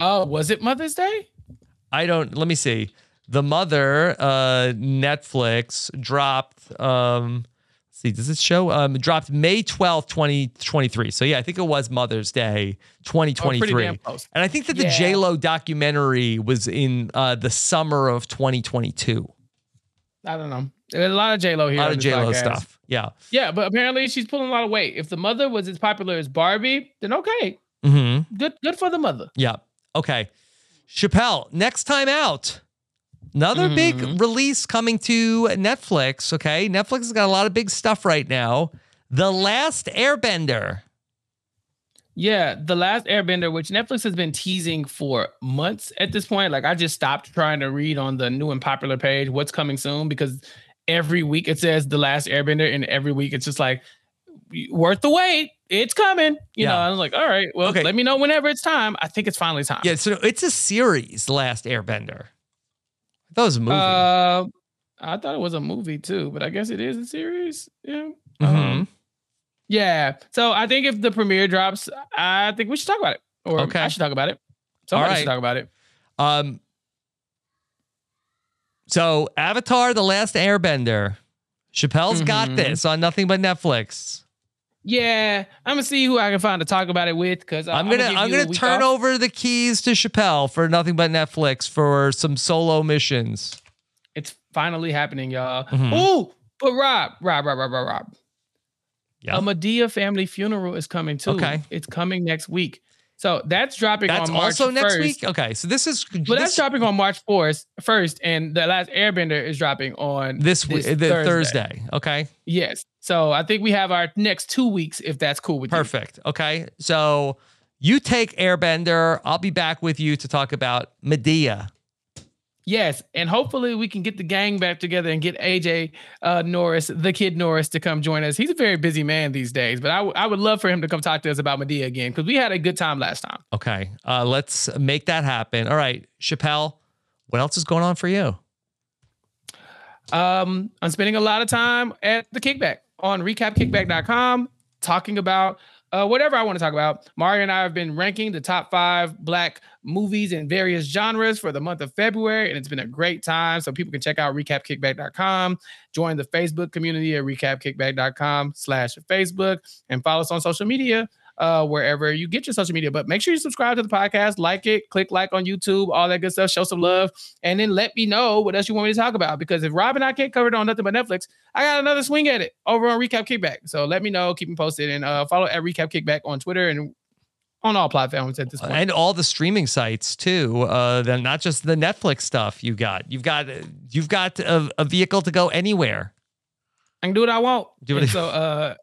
Oh, was it Mother's Day? I don't. Let me see. The Mother, uh, Netflix dropped. Um, see. Does this show? Um, dropped May twelfth, twenty twenty three. So yeah, I think it was Mother's Day, twenty twenty Oh, pretty three. damn close. And I think that the Yeah. J Lo documentary was in uh, the summer of twenty twenty two. I don't know. There's a lot of J Lo here. A lot of this J Lo podcast. stuff. Yeah. Yeah, but apparently she's pulling a lot of weight. If the mother was as popular as Barbie, then okay, Hmm. good, good for the mother. Yeah. Okay. Chappell, next time out. Another big Mm-hmm. release coming to Netflix. Okay. Netflix has got a lot of big stuff right now. The Last Airbender. Yeah, The Last Airbender, which Netflix has been teasing for months at this point. Like I just stopped trying to read on the new and popular page what's coming soon because every week it says The Last Airbender, and every week it's just like worth the wait. It's coming. You know, I was like, all right, well, Okay. let me know whenever it's time. I think it's finally time. Yeah. So it's a series, The Last Airbender. It was a movie. Uh, I thought it was a movie too, but I guess it is a series. Yeah. Mhm. Um, yeah. So I think if the premiere drops, I think we should talk about it. Or Okay. I should talk about it. Somebody right. should talk about it. Um, so Avatar: The Last Airbender. Chappell's got Mhm. this on Nothing But Netflix. Yeah, I'm gonna see who I can find to talk about it with because I'm gonna I'm gonna turn over the keys to Chappell for Nothing But Netflix for some solo missions. It's finally happening, y'all. Mhm. Ooh, but Rob, Rob, Rob, Rob, Rob, Rob. Yeah. A Madea family funeral is coming too. Okay. It's coming next week. So that's dropping That's on March also next 1st. week. Okay, so this is But that's dropping on March 4th, first, and the last Airbender is dropping on this week, the Thursday. Okay, Yes. So I think we have our next two weeks if that's cool with you. perfect. Okay, so you take Airbender. I'll be back with you to talk about Madea. Yes, and hopefully we can get the gang back together and get AJ uh, Norris, the kid Norris, to come join us. He's a very busy man these days, but I, w- I would love for him to come talk to us about Madea again because we had a good time last time. Okay, uh, let's make that happen. All right, Chappell, what else is going on for you? Um, I'm spending a lot of time at the kickback on recapkickback.com talking about uh, whatever I want to talk about. Mario and I have been ranking the top five black movies in various genres for the month of February, and it's been a great time. So people can check out recapkickback.com, join the Facebook community at recapkickback.com slash Facebook, and follow us on social media uh, wherever you get your social media. But make sure you subscribe to the podcast, like it, click like on YouTube, all that good stuff, show some love, and then let me know what else you want me to talk about. Because if Rob and I can't cover it on nothing but Netflix, I got another swing at it over on Recap Kickback. So let me know, keep me posted, and uh, follow at Recap Kickback on Twitter and on all platforms at this point. and all the streaming sites too. Uh, then not just the Netflix stuff you got. You've got you've got a, a vehicle to go anywhere. I can do what I want. Do And it. So uh,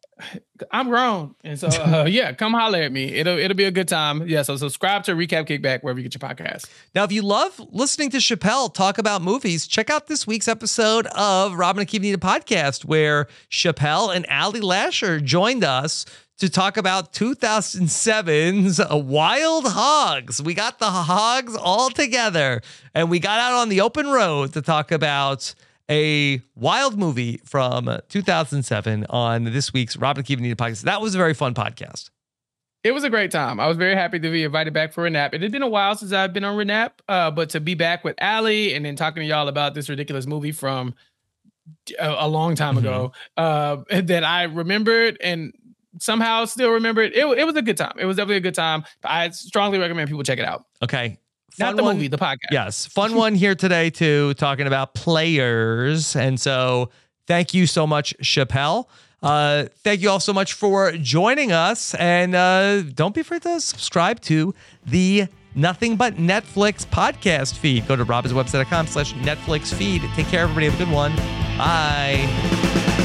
I'm grown, and so uh, yeah, come holler at me. It'll it'll be a good time. Yeah. So subscribe to Recap Kickback wherever you get your podcast. Now, if you love listening to Chappell talk about movies, check out this week's episode of Robin and Need Podcast, where Chappell and Ali Lasher joined us to talk about 2007's Wild Hogs. We got the hogs all together and we got out on the open road to talk about a wild movie from 2007 on this week's Robin Need Podcast. That was a very fun podcast. It was a great time. I was very happy to be invited back for Renap. It had been a while since I've been on Renap, uh, but to be back with Allie and then talking to y'all about this ridiculous movie from a, a long time ago uh, that I remembered and somehow still remember it. it. It was a good time. It was definitely a good time. I strongly recommend people check it out. Okay. Not the one- movie, the podcast. Yes, fun one here today too, talking about players. And so, thank you so much, Chappell. Uh, thank you all so much for joining us, and uh, don't be afraid to subscribe to the Nothing But Netflix podcast feed. Go to robhasawebsite.com slash Netflix feed. Take care, everybody. Have a good one. Bye.